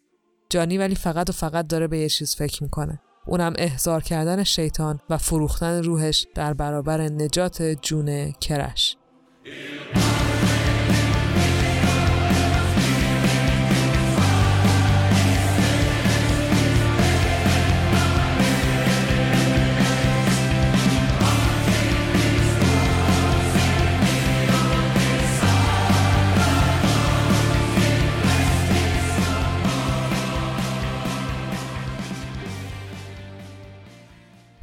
جانی ولی فقط و فقط داره به یه چیز فکر می‌کنه. اونم احضار کردن شیطان و فروختن روحش در برابر نجات جون کرش.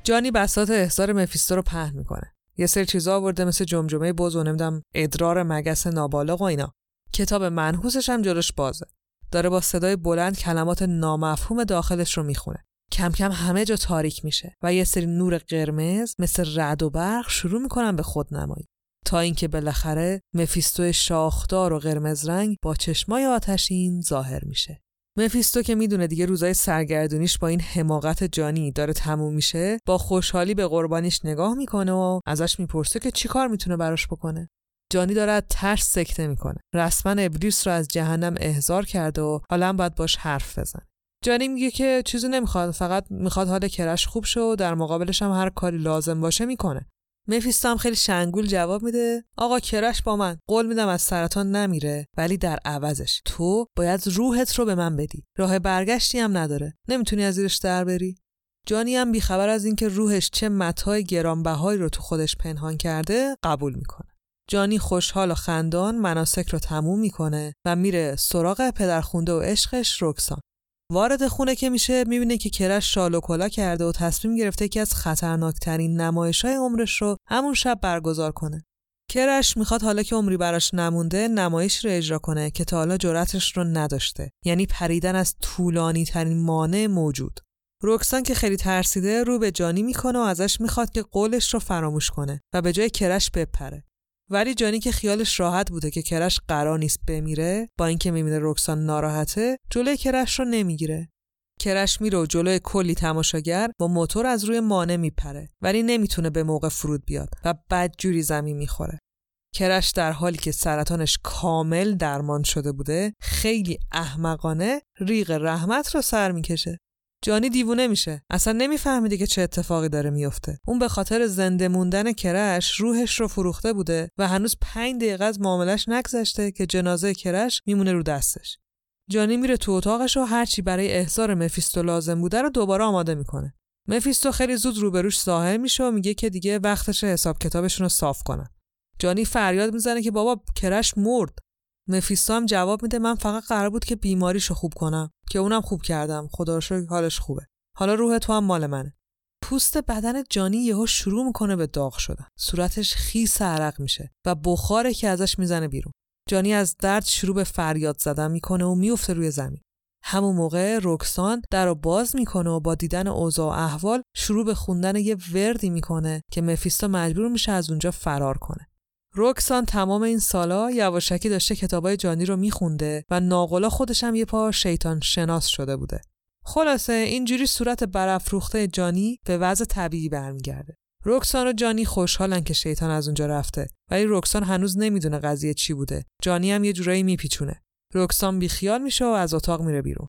جانی بسات احضار مفیستو رو پهن می‌کنه. یه سری چیزا آورده مثل جمجمه بز و نمیدم ادرار مگس نابالغ و اینا. کتاب منحوسش هم جلوش بازه. داره با صدای بلند کلمات نامفهوم داخلش رو می‌خونه. کم کم همه جا تاریک میشه و یه سری نور قرمز مثل رد و برق شروع می‌کنن به خود نمایی تا اینکه بالاخره مفیستو شاخدار و قرمز رنگ با چشمای آتشین ظاهر میشه. مفیستو که می‌دونه دیگه روزای سرگردونیش با این حماقت جانی داره تموم میشه با خوشحالی به قربانیش نگاه می‌کنه و ازش می‌پرسه که چیکار می‌تونه براش بکنه. جانی داره از ترس سکته می‌کنه. رسما ابلیس رو از جهنم احضار کرده و حالا باید باش حرف بزن جانی میگه که چیزی نمی‌خواد فقط می‌خواد حال کرش خوب شه و در مقابلش هم هر کاری لازم باشه می‌کنه. مفیستو هم خیلی شنگول جواب میده. آقا کرش با من. قول میدم از سرطان نمیره ولی در عوضش. تو باید روحت رو به من بدی. راه برگشتی هم نداره. نمی‌تونی از زیرش در بری. جانی هم بیخبر از اینکه روحش چه متای گرانبهایی رو تو خودش پنهان کرده قبول می‌کنه. جانی خوشحال و خندان مناسک رو تموم می‌کنه و میره سراغ پدرخونده و عشقش رکسان. وارد خونه که میشه می‌بینه که کرش شال و کلا کرده و تصمیم گرفته که از خطرناکترین نمایش های عمرش رو همون شب برگزار کنه. کرش می‌خواد حالا که عمری براش نمونده نمایش رو اجرا کنه که تا حالا جرأتش رو نداشته. یعنی پریدن از طولانی ترین مانع موجود. روکسان که خیلی ترسیده رو به جانی می‌کنه و ازش می‌خواد که قولش رو فراموش کنه و به جای کرش بپره. ولی جانی که خیالش راحت بوده که کرش قرار نیست بمیره با اینکه می‌بینه رکسان ناراحته جلوی کرش رو نمی‌گیره. کرش میره و جلوی کلی تماشاگر با موتور از روی مانع میپره ولی نمی‌تونه به موقع فرود بیاد و بدجوری زمین می‌خوره. کرش در حالی که سرطانش کامل درمان شده بوده خیلی احمقانه ریق رحمت رو سر می‌کشه. جانی دیوونه میشه. اصلا نمیفهمیده که چه اتفاقی داره میفته اون به خاطر زنده موندن کرش روحش رو فروخته بوده و هنوز پنج دقیقه از معاملش نگذشته که جنازه کرش میمونه رو دستش. جانی میره تو اتاقش و هرچی برای احضار مفیستو لازم بوده رو دوباره آماده می‌کنه. مفیستو خیلی زود روبروش ظاهر میشه و میگه که دیگه وقتش حساب کتابشون رو صاف کنن. جانی فریاد می‌زنه که بابا کرش مرد. مفیستو هم جواب میده من فقط قرار بود که بیماریشو خوب کنم که اونم خوب کردم. خدا رو حالش خوبه. حالا روح تو هم مال منه. پوست بدن جانی یهو شروع می‌کنه به داغ شدن. صورتش خیس عرق میشه و بخاره که ازش می‌زنه بیرون. جانی از درد شروع به فریاد زدن می‌کنه و میفته روی زمین. همون موقع رکسان در رو باز می‌کنه و با دیدن اوضاع و احوال شروع به خوندن یه وردی می‌کنه که مفیستا مجبور میشه از اونجا فرار کنه. روکسان تمام این سالا یواشکی داشته کتابای جانی رو میخونده و ناقلا خودش هم یه پا شیطان شناس شده بوده. خلاصه اینجوری صورت برافروخته جانی به وضع طبیعی برمیگرده. روکسان و جانی خوشحالن که شیطان از اونجا رفته ولی روکسان هنوز نمی‌دونه قضیه چی بوده. جانی هم یه جورایی میپیچونه. روکسان بیخیال میشه و از اتاق میره بیرون.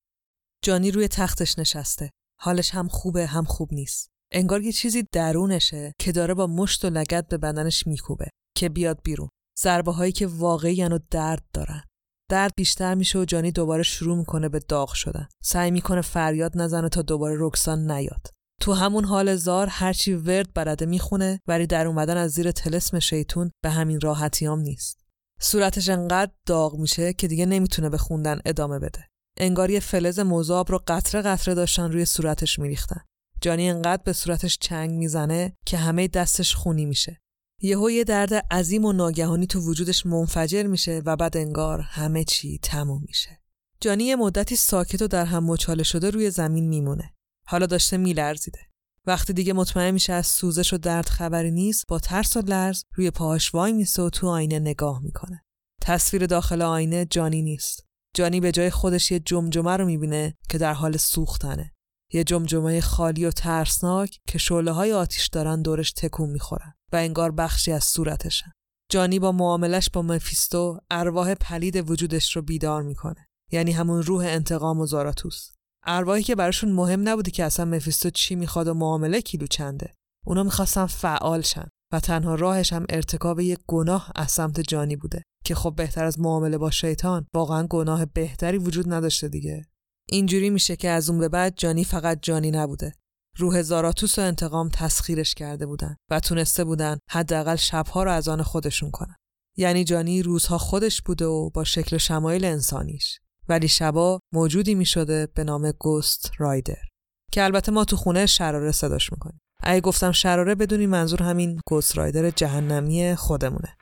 جانی روی تختش نشسته. حالش هم خوبه هم خوب نیست. انگار یه چیزی درونشه که داره با مشت و لگت به بدنش میکوبه. که بیاد بیرون. ضربه هایی که واقعی و درد دارن. درد بیشتر میشه و جانی دوباره شروع می‌کنه به داغ شدن. سعی می‌کنه فریاد نزنه تا دوباره رکسان نیاد. تو همون حال زار هرچی ورد بلده می‌خونه ولی در اومدن از زیر تلسم شیطون به همین راحتیام نیست. صورتش انقدر داغ میشه که دیگه نمی‌تونه به خوندن ادامه بده. انگار یه فلز مذاب رو قطره قطره داشتن روی صورتش میریختن. جانی انقدر به صورتش چنگ می‌زنه که همه دستش خونی میشه. یهو یه درد عظیم و ناگهانی تو وجودش منفجر میشه و بعد انگار همه چی تموم میشه. جانی یه مدتی ساکت و در هم مچاله شده روی زمین میمونه. حالا داشته میلرزیده. وقتی دیگه مطمئن میشه از سوزش و درد خبری نیست با ترس و لرز روی پاهاش وای میسه و تو آینه نگاه می‌کنه. تصویر داخل آینه جانی نیست. جانی به جای خودش یه جمجمه رو می‌بینه که در حال سوختنه. یه جمجمه خالی و ترسناک که شعله های آتیش دارن دورش تکون می‌خورن و انگار بخشی از صورتشن. جانی با معاملش با مفیستو ارواح پلید وجودش رو بیدار می‌کنه. یعنی همون روح انتقام و زاراتوس. ارواحی که براشون مهم نبوده که اصلا مفیستو چی می‌خواد و معامله کیلو چنده. اونا می‌خواستن فعال شن و تنها راهش هم ارتکاب یک گناه از سمت جانی بوده که خب بهتر از معامله با شیطان واقعا گناه بهتری وجود نداشته دیگه اینجوری میشه که از اون به بعد جانی فقط جانی نبوده. روح زاراتوس و انتقام تسخیرش کرده بودن و تونسته بودن حداقل شبها رو از آن خودشون کنن. یعنی جانی روزها خودش بوده و با شکل شمایل انسانیش. ولی شبا موجودی می‌شده به نام گوست رایدر. که البته ما تو خونه شراره صداش می‌کنیم. اگه گفتم شراره بدونی منظور همین گوست رایدر جهنمی خودمونه.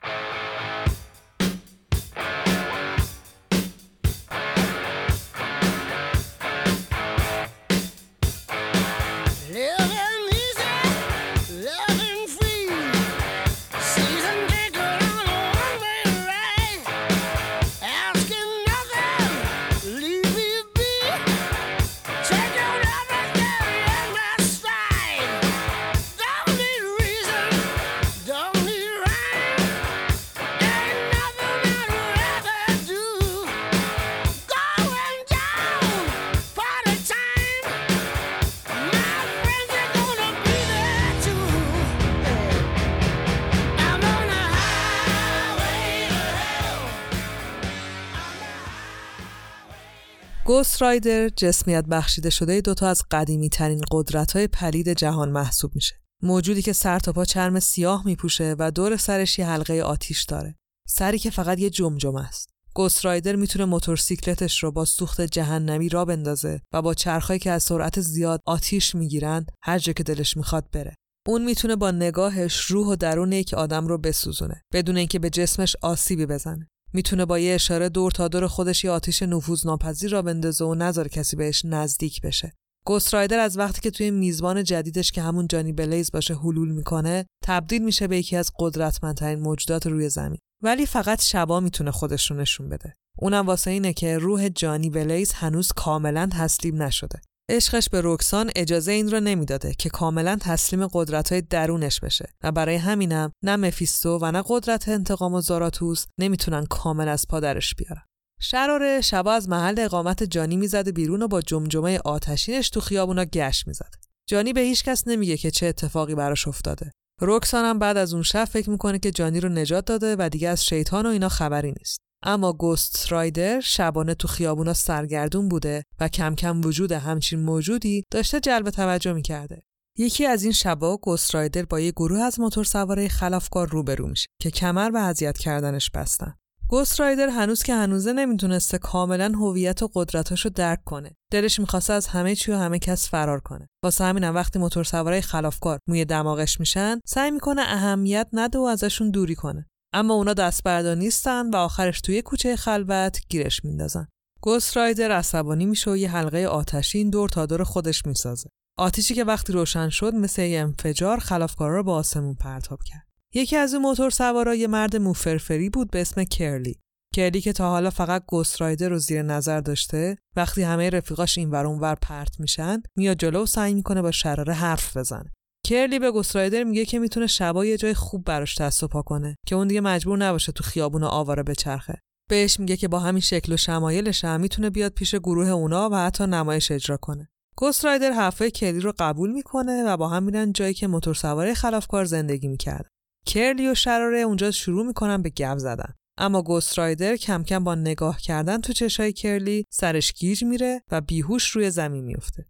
گوست رایدر جسمیت بخشیده شده دوتا از قدیمی ترین قدرت های پلید جهان محسوب میشه. موجودی که سر تا پا چرم سیاه میپوشه و دور سرش یه حلقه آتیش داره. سری که فقط یه جمجم است. گوست رایدر می‌تونه موتورسیکلتش رو با سوخت جهنمی را بندازه و با چرخهایی که از سرعت زیاد آتیش می‌گیرن هر جا که دلش می‌خواد بره. اون می‌تونه با نگاهش روح و درون یک آدم رو بسوزونه بدون اینکه به جسمش آسیبی بزنه. می‌تونه با یه اشاره دور تا دور خودش یه آتیش نفوذ ناپذیر را بندازه و نذاره کسی بهش نزدیک بشه. گوست رایدر از وقتی که توی میزبان جدیدش که همون جانی بلیز باشه حلول می‌کنه تبدیل میشه به یکی از قدرتمندترین موجودات روی زمین. ولی فقط شبا می‌تونه خودش رو نشون بده. اونم واسه اینه که روح جانی بلیز هنوز کاملا تسلیم نشده. عشقش به رکسان اجازه این رو نمی‌داده که کاملا تسلیم قدرت های درونش بشه و برای همینم نه مفیستو و نه قدرت انتقام و زاراتوس نمی‌تونن کامل از پادرش بیارن. شراره شبا از محل اقامت جانی می‌زده بیرون و با جمجمه آتشینش تو خیابونا گشت می‌زده. جانی به هیچ کس نمیگه که چه اتفاقی براش افتاده. رکسان هم بعد از اون شب فکر می‌کنه که جانی رو نجات داده و دیگه از شیطان و اینا خبری نیست. اما گوست رایدر شبانه تو خیابونا سرگردون بوده و کم کم وجود همچین موجودی داشته جلب توجه می‌کرده. یکی از این شبا گوست رایدر با یه گروه از موتور سواره خلافکار روبرو میشه که کمر به اذیت کردنش بستن. گوست رایدر هنوز که هنوزه نمی‌تونسته کاملا هویت و قدرتاشو درک کنه. دلش می‌خواسته از همه چی و همه کس فرار کنه. واسه همینم وقتی موتور سواره خلافکار موی دماغش میشن، سعی می‌کنه اهمیت نده و ازشون دوری کنه. اما اونا دست بردار نیستن و آخرش توی کوچه خلوت گیرش میندازن. گوست رایدر عصبانی میشه و یه حلقه آتشین دور تا دور خودش می‌سازه. آتیشی که وقتی روشن شد مثل یه انفجار خلافکارا رو با آسمون پرتاب کرد. یکی از اون موتور سوارا یه مرد موفرفری بود به اسم کرلی. کرلی که تا حالا فقط گوست رایدر رو زیر نظر داشته وقتی همه رفیقاش این ور اونور پرت میشن میاد جلو و سعی می‌کنه با شراره حرف بزنه کرلی به گسترایدر میگه که می‌تونه شبا یه جای خوب براش دست و پا کنه که اون دیگه مجبور نباشه تو خیابون آواره بچرخه. بهش میگه که با همین شکل و شمایلش هم می‌تونه بیاد پیش گروه اونا و حتی نمایش اجرا کنه. گسترایدر حرفای کرلی رو قبول می‌کنه و با هم میرن جایی که موتور سواره خلافکار زندگی می‌کرد. کرلی و شراره اونجا شروع می‌کنن به گپ زدن. اما گسترایدر کم کم با نگاه کردن تو چشای کرلی سرش گیج میره و بیهوش روی زمین میفته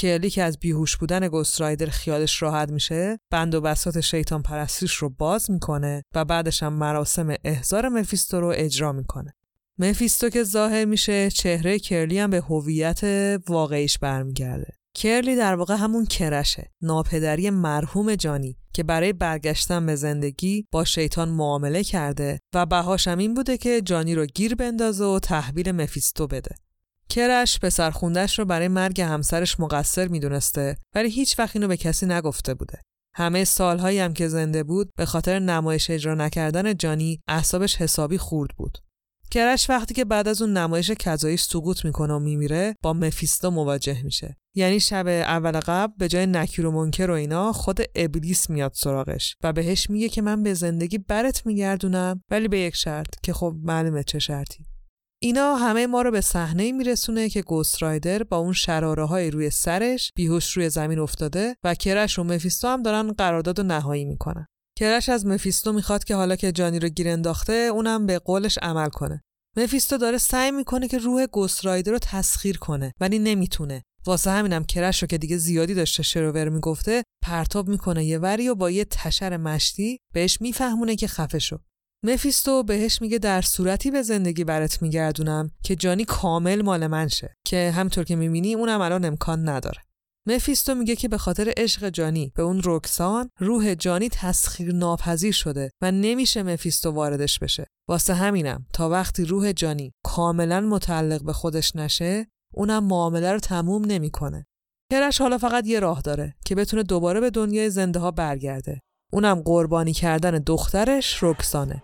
کرلی که از بیهوش بودن گسترایدر خیالش راحت میشه بند و بسات شیطان پرستیش رو باز می‌کنه و بعدش هم مراسم احضار مفیستو رو اجرا می‌کنه. مفیستو که ظاهر میشه چهره کرلی هم به هویت واقعیش برمیگرده. کرلی در واقع همون کرشه ناپدری مرحوم جانی که برای برگشتن به زندگی با شیطان معامله کرده و بهاش این بوده که جانی رو گیر بندازه و تحویل مفیستو بده. کرش پسر خوندش رو برای مرگ همسرش مقصر می‌دونسته ولی هیچ وقت اینو به کسی نگفته بوده. همه سالهایی هم که زنده بود به خاطر نمایش اجرا نکردن جانی اعصابش حسابی خورد بود. کرش وقتی که بعد از اون نمایش کذایی سقوط می‌کنه و میمیره با مفیستو مواجه میشه. یعنی شب اول قبل به جای نکیر و منکر و اینا خود ابلیس میاد سراغش و بهش میگه که من به زندگی برت میگردونم ولی به یک شرط که خب معلومه چه شرطی. اینا همه ما رو به صحنه میرسونه که گوست رایدر با اون شراره های روی سرش بیهوش روی زمین افتاده و کرش و مفیستو هم دارن قرارداد و نهایی می‌کنن. کرش از مفیستو می‌خواد که حالا که جانی رو گیر انداخته اونم به قولش عمل کنه. مفیستو داره سعی می‌کنه که روح گوست رایدر رو تسخیر کنه ولی نمی‌تونه. واسه همینم کرش رو که دیگه زیادی داشته شروور می‌گفته پرتاب می‌کنه یه وری و با یه تشر مشتی بهش میفهمونه که خفه شو. مفیستو بهش میگه در صورتی به زندگی برات میگردونم که جانی کامل مال من شه که همطور که می‌بینی اونم الان امکان نداره. مفیستو میگه که به خاطر عشق جانی به اون رکسان روح جانی تسخیر ناپذیر شده و نمیشه مفیستو واردش بشه. واسه همینم تا وقتی روح جانی کاملا متعلق به خودش نشه اونم معامله رو تموم نمی‌کنه. کرش حالا فقط یه راه داره که بتونه دوباره به دنیای زنده ها برگرده. اونم قربانی کردن دخترش رکسانه.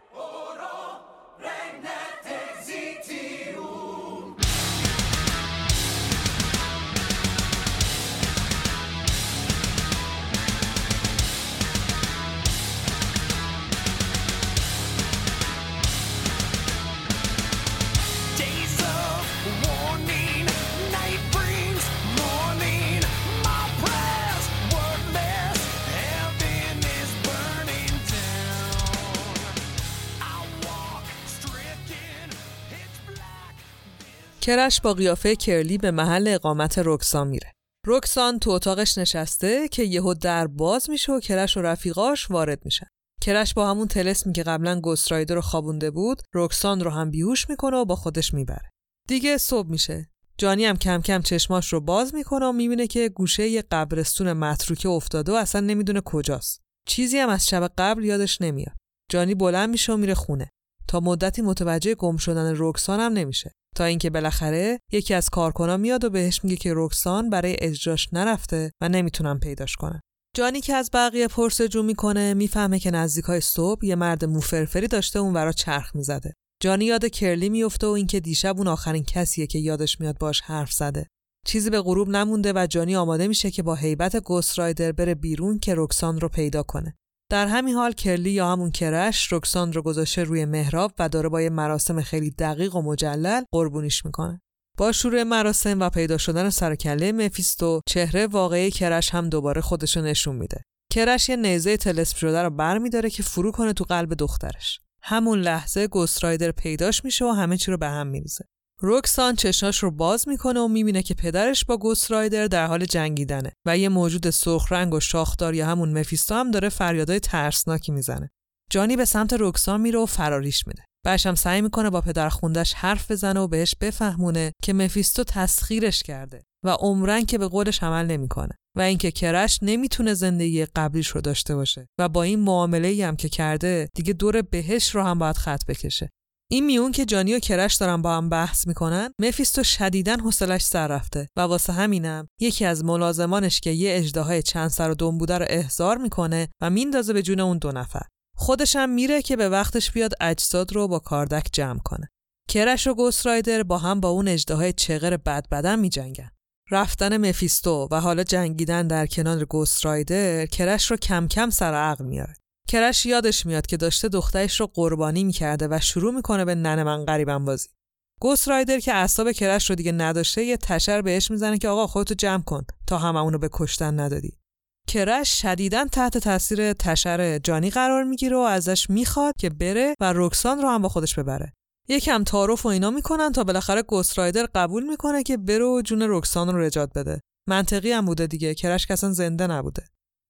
کرش با قیافه کرلی به محل اقامت رکسان میره. رکسان تو اتاقش نشسته که یهو در باز میشه و کرش و رفیقاش وارد میشن. کرش با همون تلسمی که قبلا گسترایدر رو خوابونده بود رکسان رو هم بیهوش می‌کنه و با خودش می‌بره. دیگه صبح میشه. جانی هم کم کم چشماش رو باز می‌کنه و می‌بینه که گوشه یه قبرستون متروکه افتاده و اصلا نمی‌دونه کجاست. چیزی هم از شب قبل یادش نمیاد. جانی بلند میشه و میره خونه. تا مدتی متوجه گم شدن رکسان هم نمیشه. تا اینکه بالاخره یکی از کارکنا میاد و بهش میگه که رکسان برای اجراش نرفته و نمی‌تونن پیداش کنن. جانی که از بقیه پرسجو می‌کنه می‌فهمه که نزدیکای صبح یه مرد موفرفری داشته اون ورا چرخ می‌زده. جانی یاد کرلی میفته و اینکه دیشب اون آخرین کسیه که یادش میاد باش حرف زده. چیزی به غروب نمونده و جانی آماده میشه که با هیبت گوست رایدر بره بیرون که رکسان رو پیدا کنه. در همین حال کرلی یا همون کرش رکسان رو گذاشته روی محراب و داره با یه مراسم خیلی دقیق و مجلل قربونیش می‌کنه. با شروع مراسم و پیدا شدن سرکله مفیستو چهره واقعی کرش هم دوباره خودشو نشون میده. کرش یه نیزه تلسم شده رو برمیداره که فرو کنه تو قلب دخترش. همون لحظه گسترایدر پیداش میشه و همه چی رو به هم میریزه. روکسان چشاش رو باز می‌کنه و می‌بینه که پدرش با گوست رایدر در حال جنگیدنه و یه موجود سرخ رنگ و شاخدار یا همون مفیستو هم داره فریادای ترسناکی می‌زنه. جانی به سمت روکسان میره و فراریش میده. بعدش هم سعی می‌کنه با پدر خوندش حرف بزنه و بهش بفهمونه که مفیستو تسخیرش کرده و عمرن که به قولش عمل نمی‌کنه و اینکه کرش نمی‌تونه زندگی قبلیش رو داشته باشه و با این معامله هم که کرده دیگه دور بهش رو هم باید خط بکشه این میون که جانی و کرش دارن با هم بحث می‌کنن مفیستو شدیدن حوصلش سر رفته و واسه همینم یکی از ملازمانش که یه اجدهای چند سر و دم بوده رو احضار می‌کنه و میندازه به جون اون دو نفر. خودش هم میره که به وقتش بیاد اجساد رو با کاردک جمع کنه. کرش و گوست رایدر با هم با اون اجدهای چغر بد بدن میجنگن. رفتن مفیستو و حالا جنگیدن در کنار گوست رایدر کرش رو کم کم سر عقل میاره. کرش یادش میاد که داشته دخترش رو قربانی می‌کرده و شروع می‌کنه به ننه من غریبم بازی. گوست رایدر که اعصاب کرش رو دیگه نداشته یه تشر بهش می‌زنه که آقا خودتو جمع کن تا هممونو به کشتن ندادی. کرش شدیدا تحت تاثیر تشر جانی قرار می‌گیره و ازش می‌خواد که بره و رکسان رو هم با خودش ببره. یکم تعارف و اینا می‌کنن تا بالاخره گوست رایدر قبول می‌کنه که بره و جون رکسان رو رجات بده. منطقی هم بوده دیگه کرش کسان زنده نبوده.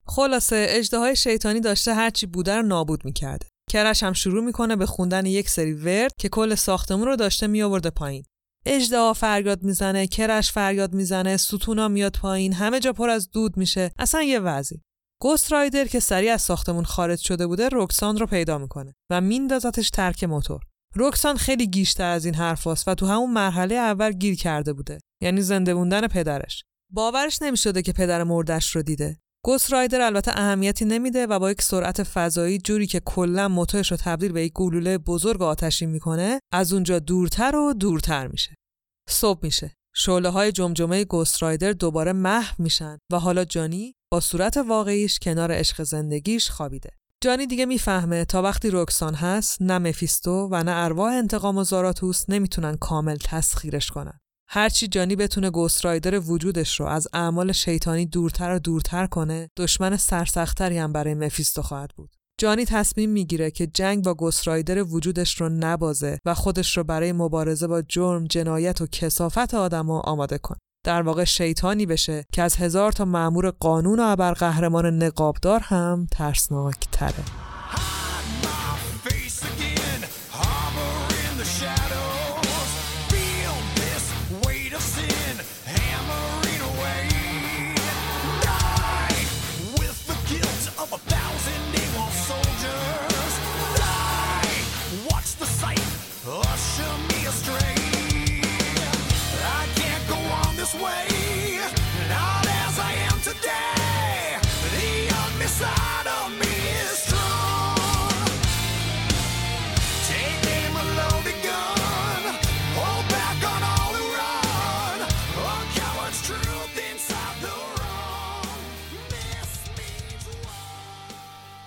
خلاصه اجدهای شیطانی داشته هرچی بوده رو نابود می‌کرده کرش هم شروع می‌کنه به خوندن یک سری ورد که کل ساختمون رو داشته میآورده پایین. اجدها فریاد می‌زنه کرش فریاد می‌زنه ستونا میاد پایین همه جا پر از دود میشه. اصلا یه وضعی. گوست رایدر که سریع از ساختمون خارج شده بوده رکسان رو پیدا می‌کنه و میندازتش ترک موتور. رکسان خیلی گیشتر از این حرف و تو همون مرحله اول گیر کرده بوده. یعنی زنده موندن پدرش. باورش نمی‌شده که پدر مردش رو دیده. گوست رایدر البته اهمیتی نمیده و با یک سرعت فضایی جوری که کلا موتورش رو تبدیل به یک گلوله بزرگ آتشی می‌کنه از اونجا دورتر و دورتر میشه. صبح میشه. شعله های جمجمه گوست رایدر دوباره محو میشن و حالا جانی با صورت واقعیش کنار عشق زندگیش خوابیده. جانی دیگه می‌فهمه تا وقتی رکسان هست نه مفیستو و نه ارواح انتقام و زاراتوس نمی‌تونن کامل تسخیرش کنن. هرچی جانی بتونه گوست رایدر وجودش رو از اعمال شیطانی دورتر و دورتر کنه دشمن سرسختری هم برای مفیستو خواهد بود جانی تصمیم می‌گیره که جنگ با گوست رایدر وجودش رو نبازه و خودش رو برای مبارزه با جرم، جنایت و کسافت آدما آماده کنه. در واقع شیطانی بشه که از هزار تا مأمور قانون و ابرقهرمان نقابدار هم ترسناک تره.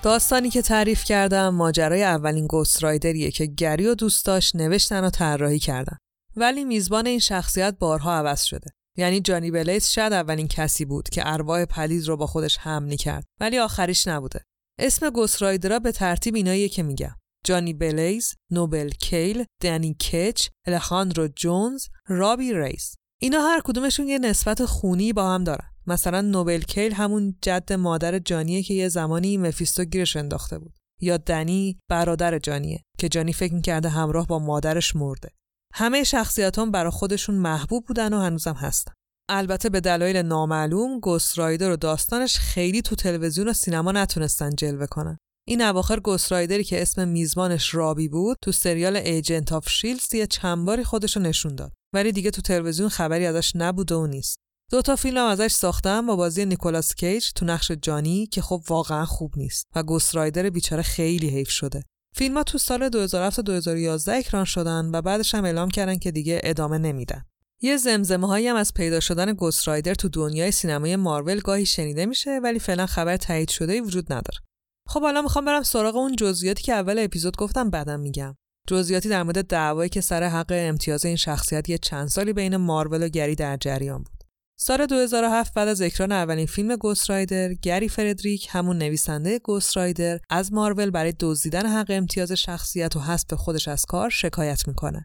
داستانی که تعریف کردم ماجرای اولین Ghost Rider یه که گری و دوستاش نوشتن و طراحی کردن. ولی میزبان این شخصیت بارها عوض شده. یعنی جانی بلیز شاید اولین کسی بود که ارواح پلید رو با خودش حمل کرد. ولی آخریش نبوده. اسم Ghost به ترتیب ایناییه که میگم. جانی بلیز، نوبل کیل، دنی کچ، الخاندرو جونز، رابی ریس. اینا هر کدومشون یه نسبت خونی با هم دارن. مثلا نوبل کیل همون جد مادر جانیه که یه زمانی مفیستو گیرش انداخته بود. یا دنی برادر جانیه که جانی فکر می‌کرده همراه با مادرش مرده. همه شخصیت هم برا خودشون محبوب بودن و هنوزم هستن. البته به دلایل نامعلوم Ghost Rider و داستانش خیلی تو تلویزیون و سینما نتونستن جلوه کنن. این اواخر Ghost Rider ی که اسم میزبانش رابی بود تو سریال Agents of S.H.I.E.L.D. یه چند باری خودشو نشون داد. ولی دیگه تو تلویزیون خبری ازش نبوده و نیست. دو تا فیلم ازش ساختن با بازی نیکولاس کیج تو نقش جانی که خب واقعا خوب نیست و Ghost Rider بیچاره خیلی حیف شده. فیلم ها تو سال 2007 تا 2011 اکران شدن و بعدش هم اعلام کردن که دیگه ادامه نمیدن. یه زمزمه هایی هم از پیدا شدن گوست رایدر تو دنیای سینمای مارول گاهی شنیده میشه ولی فعلا خبر تایید شده وجود نداره. خب حالا می‌خوام برم سراغ اون جزئیاتی که اول اپیزود گفتم بعدم میگم. جزئیاتی در مورد دعوایی که سر حق امتیاز این شخصیت یه چند سالی بین مارول و گری در جریان بود. سال 2007 بعد از اکران اولین فیلم گوست رایدر گری فردریک همون نویسنده گوست رایدر از مارول برای دزدیدن حق امتیاز شخصیت و حذف خودش از کار شکایت می‌کنه.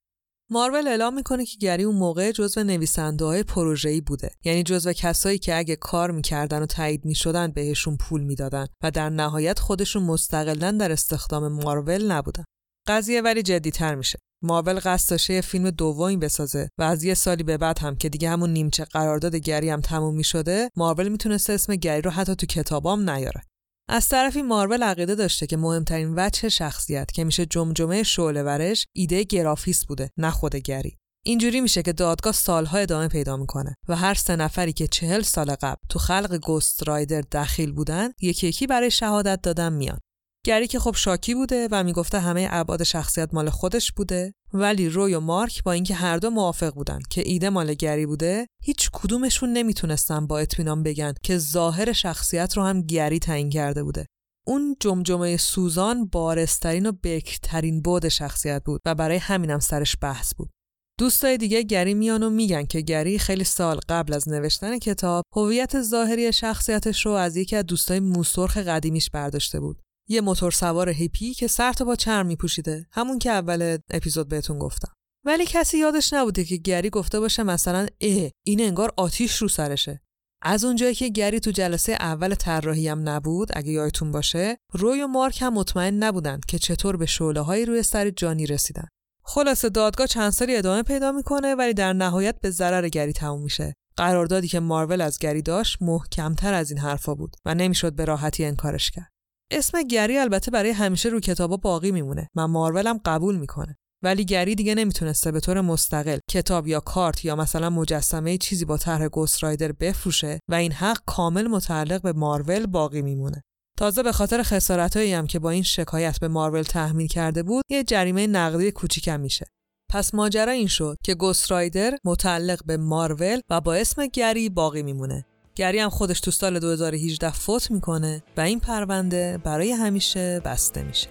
مارول اعلام می‌کنه که گری اون موقع جزو نویسنده های پروژه‌ای بوده. یعنی جزو کسایی که اگه کار می‌کردن و تایید می‌شدن بهشون پول می‌دادن و در نهایت خودشون مستقلا در استخدام مارول نبودن. قضیه ولی جدیتر میشه. مارول قصد داشته فیلم دومی بسازه و از یه سالی به بعد هم که دیگه همون نیمچه قرارداد گری هم تموم می‌شده مارول می‌تونسته اسم گری رو حتی تو کتابام نیاره. از طرفی مارول عقیده داشته که مهمترین وجه شخصیت که میشه جمجمه شعله ورش ایده گرافیس بوده نه خود گری. اینجوری میشه که دادگاه سالها ادامه پیدا می‌کنه و هر سه نفری که چهل سال قبل تو خلق گوست رایدر دخیل بودن یکی یکی برای شهادت دادن میان. گری که خب شاکی بوده و می‌گفته همه ابعاد شخصیت مال خودش بوده ولی روی و مارک با اینکه هر دو موافق بودن که ایده مال گری بوده هیچ کدومشون نمی‌تونستن با اطمینان بگن که ظاهر شخصیت رو هم گری تعیین کرده بوده. اون جمجمه سوزان بارسترین و بکرترین بود شخصیت بود و برای همینم سرش بحث بود. دوستای دیگه گری میان و میگن که گری خیلی سال قبل از نوشتن کتاب هویت ظاهری شخصیتش رو از یکی از دوستای موسرخ قدیمیش برداشته بود. یه موتور سوار هیپی که سر با چرم میپوشیده. همون که اول اپیزود بهتون گفتم. ولی کسی یادش نبوده که گری گفته باشه مثلا اه این انگار آتیش رو سرشه. از اونجایی که گری تو جلسه اول طراحی هم نبود اگه یادتون باشه روی و مارک هم مطمئن نبودن که چطور به شعله روی سر جانی رسیدن. خلاصه دادگاه چند سالی ادامه پیدا می‌کنه ولی در نهایت به ضرر گری تموم میشه. قراردادی که مارول از گری داشت محکمتر از این حرفا بود و نمی‌شد به راحتی انکارش کرد. اسم گری البته برای همیشه رو کتابا باقی میمونه. و مارول هم قبول می‌کنه. ولی گری دیگه نمی‌تونسته به طور مستقل کتاب یا کارت یا مثلا مجسمه چیزی با طرح گوست رایدر بفروشه و این حق کامل متعلق به مارول باقی میمونه. تازه به خاطر خسارتهایی هم که با این شکایت به مارول تحمیل کرده بود یه جریمه نقدی کوچیکم میشه. پس ماجرا این شد که گوست رایدر متعلق به مارول و با اسم گری باقی میمونه. گری هم خودش تو سال 2018 فوت می‌کنه و این پرونده برای همیشه بسته میشه.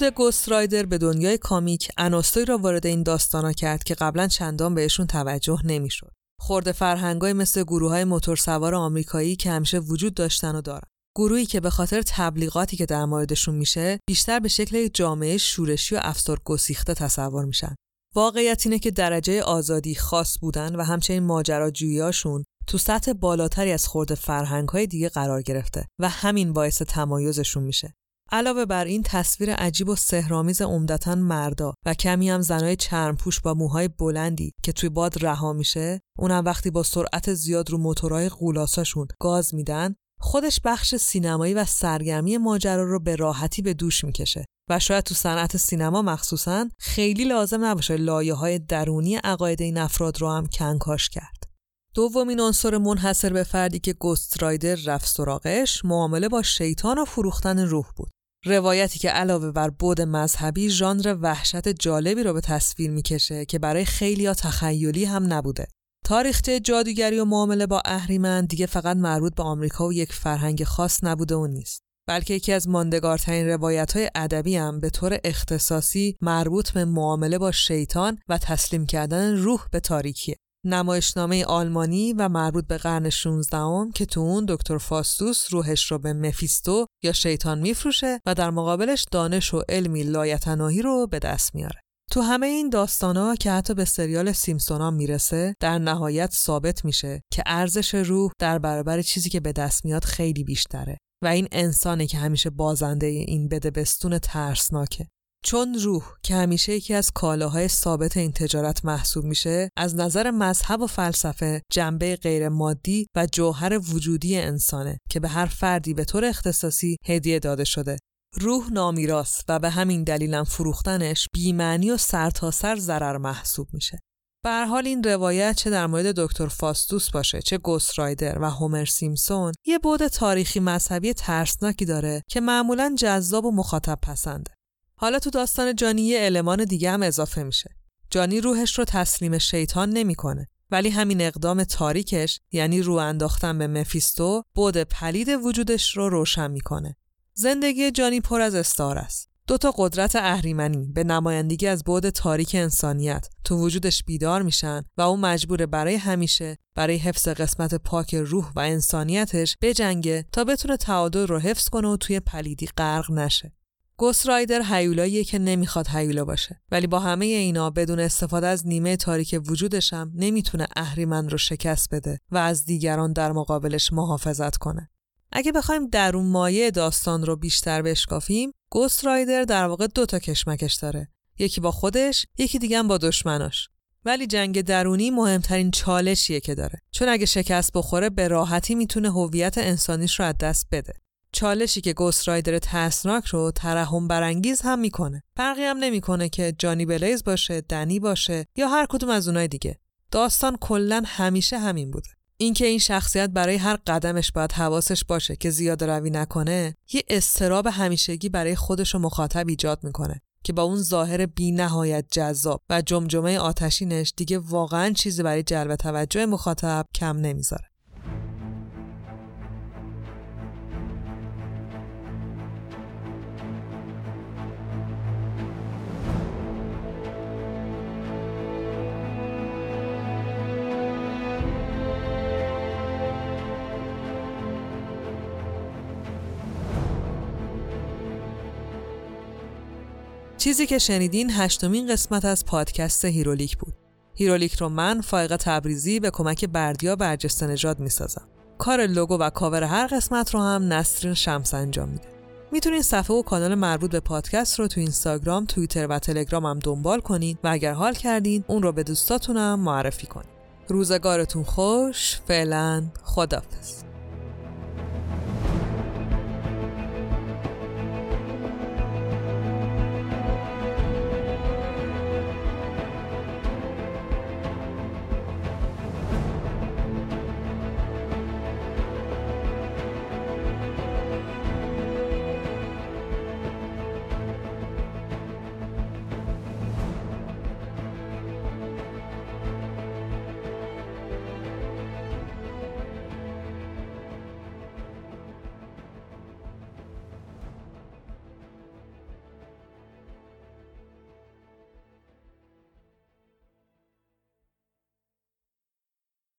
ورود گوست رایدر به دنیای کامیک عناصری را وارد این داستانا کرد که قبلا چندان بهشون توجه نمی‌شد. خورده فرهنگای مثل گروه های موتورسوار آمریکایی که همیشه وجود داشتن و دارن. گروهی که به خاطر تبلیغاتی که در موردشون میشه بیشتر به شکل یک جامعه شورشی و افسار گسیخته تصور میشن. واقعیت اینه که درجه آزادی خاص بودن و همچنین ماجراجوییاشون تو سطح بالاتری از خورده فرهنگ های دیگه قرار گرفته و همین باعث تمایزشون میشه. علاوه بر این تصویر عجیب و سهرامیز عمدتا مردا و کمی هم زنای چرمپوش با موهای بلندی که توی باد رها میشه اونم وقتی با سرعت زیاد رو موتورهای قولاساشون گاز میدن خودش بخش سینمایی و سرگرمی ماجرا رو به راحتی به دوش می‌کشه و شاید تو صنعت سینما مخصوصا خیلی لازم نباشه لایه های درونی عقاید این افراد رو هم کنکاش کرد. دومین عنصر منحصر به فردی که گست رایدر رفت سراغش معامله با شیطان و فروختن روح بود. روایتی که علاوه بر بود مذهبی ژانر وحشت جالبی رو به تصویر می‌کشه که برای خیلیا تخیلی هم نبوده. تاریخچه جادوگری و معامله با اهریمن دیگه فقط مربوط به آمریکا و یک فرهنگ خاص نبوده و نیست. بلکه یکی از ماندگارترین روایت های ادبی هم به طور اختصاصی مربوط به معامله با شیطان و تسلیم کردن روح به تاریکیه. نمایشنامه آلمانی و مربوط به قرن 16 ام که تو اون دکتر فاستوس روحش رو به مفیستو یا شیطان میفروشه و در مقابلش دانش و علمی لایتناهی رو به دست میاره. تو همه این داستانا که حتی به سریال سیمسونا می‌رسه در نهایت ثابت میشه که ارزش روح در برابر چیزی که به دست میاد خیلی بیشتره و این انسانه که همیشه بازنده این بده بستون ترسناکه چون روح که همیشه یکی از کالاهای ثابت این تجارت محسوب میشه از نظر مذهب و فلسفه جنبه غیر مادی و جوهر وجودی انسانه که به هر فردی به طور اختصاصی هدیه داده شده. روح نامیراست و به همین دلیلم فروختنش بیمعنی و سرتاسر سر ضرر محسوب میشه. به حال این روایت چه در مورد دکتر فاستوس باشه چه گوست رایدر و هومر سیمسون یه بود تاریخی مذهبی ترسناکی داره که معمولا جذاب و مخاطب پسنده حالا تو داستان جانی یه المان دیگه هم اضافه میشه. جانی روحش رو تسلیم شیطان نمی‌کنه. ولی همین اقدام تاریکش یعنی رو انداختن به مفیستو بود پلید وجودش رو روشن می‌کنه. زندگی جانی پر از استعاره است. دو تا قدرت اهریمنی به نمایندگی از بود تاریک انسانیت تو وجودش بیدار میشن و اون مجبور برای همیشه برای حفظ قسمت پاک روح و انسانیتش بجنگه تا بتونه تعادل رو حفظ کنه و توی پلیدی غرق نشه. گوست رایدر هیولاییه که نمی‌خواد هیولا باشه. ولی با همه اینا بدون استفاده از نیمه تاریک وجودش هم نمی‌تونه اهریمن رو شکست بده و از دیگران در مقابلش محافظت کنه. اگه بخوایم درون مایه داستان رو بیشتر بشکافیم گوست رایدر در واقع دو تا کشمکش داره. یکی با خودش یکی دیگه با دشمناش. ولی جنگ درونی مهمترین چالشیه که داره. چون اگه شکست بخوره به راحتی می‌تونه هویت انسانیش رو از دست بده. چالشی که گوست رایدر ترسناک رو ترحم برانگیز هم می‌کنه. فرقی هم نمی‌کنه که جانی بلیز باشه دنی باشه یا هر کدوم از اونای دیگه. داستان کلا همیشه همین بوده. اینکه این شخصیت برای هر قدمش باید حواسش باشه که زیاد روی نکنه یه استراب همیشگی برای خودش و مخاطب ایجاد می‌کنه که با اون ظاهر بی نهایت جذاب و جمجمه آتشینش دیگه واقعا چیزی برای جلب توجه مخاطب کم نمی‌ذاره. چیزی که شنیدین هشتمین قسمت از پادکست هیرولیک بود. هیرولیک رو من فائقه تبریزی به کمک بردیا برجسته نژاد می‌سازم. کار لوگو و کاور هر قسمت رو هم نسرین شمس انجام میده. می‌تونین صفحه و کانال مربوط به پادکست رو تو اینستاگرام، توییتر و تلگرام هم دنبال کنین و اگر حال کردین اون رو به دوستاتونم معرفی کنین. روزگارتون خوش، فعلا خدافظ.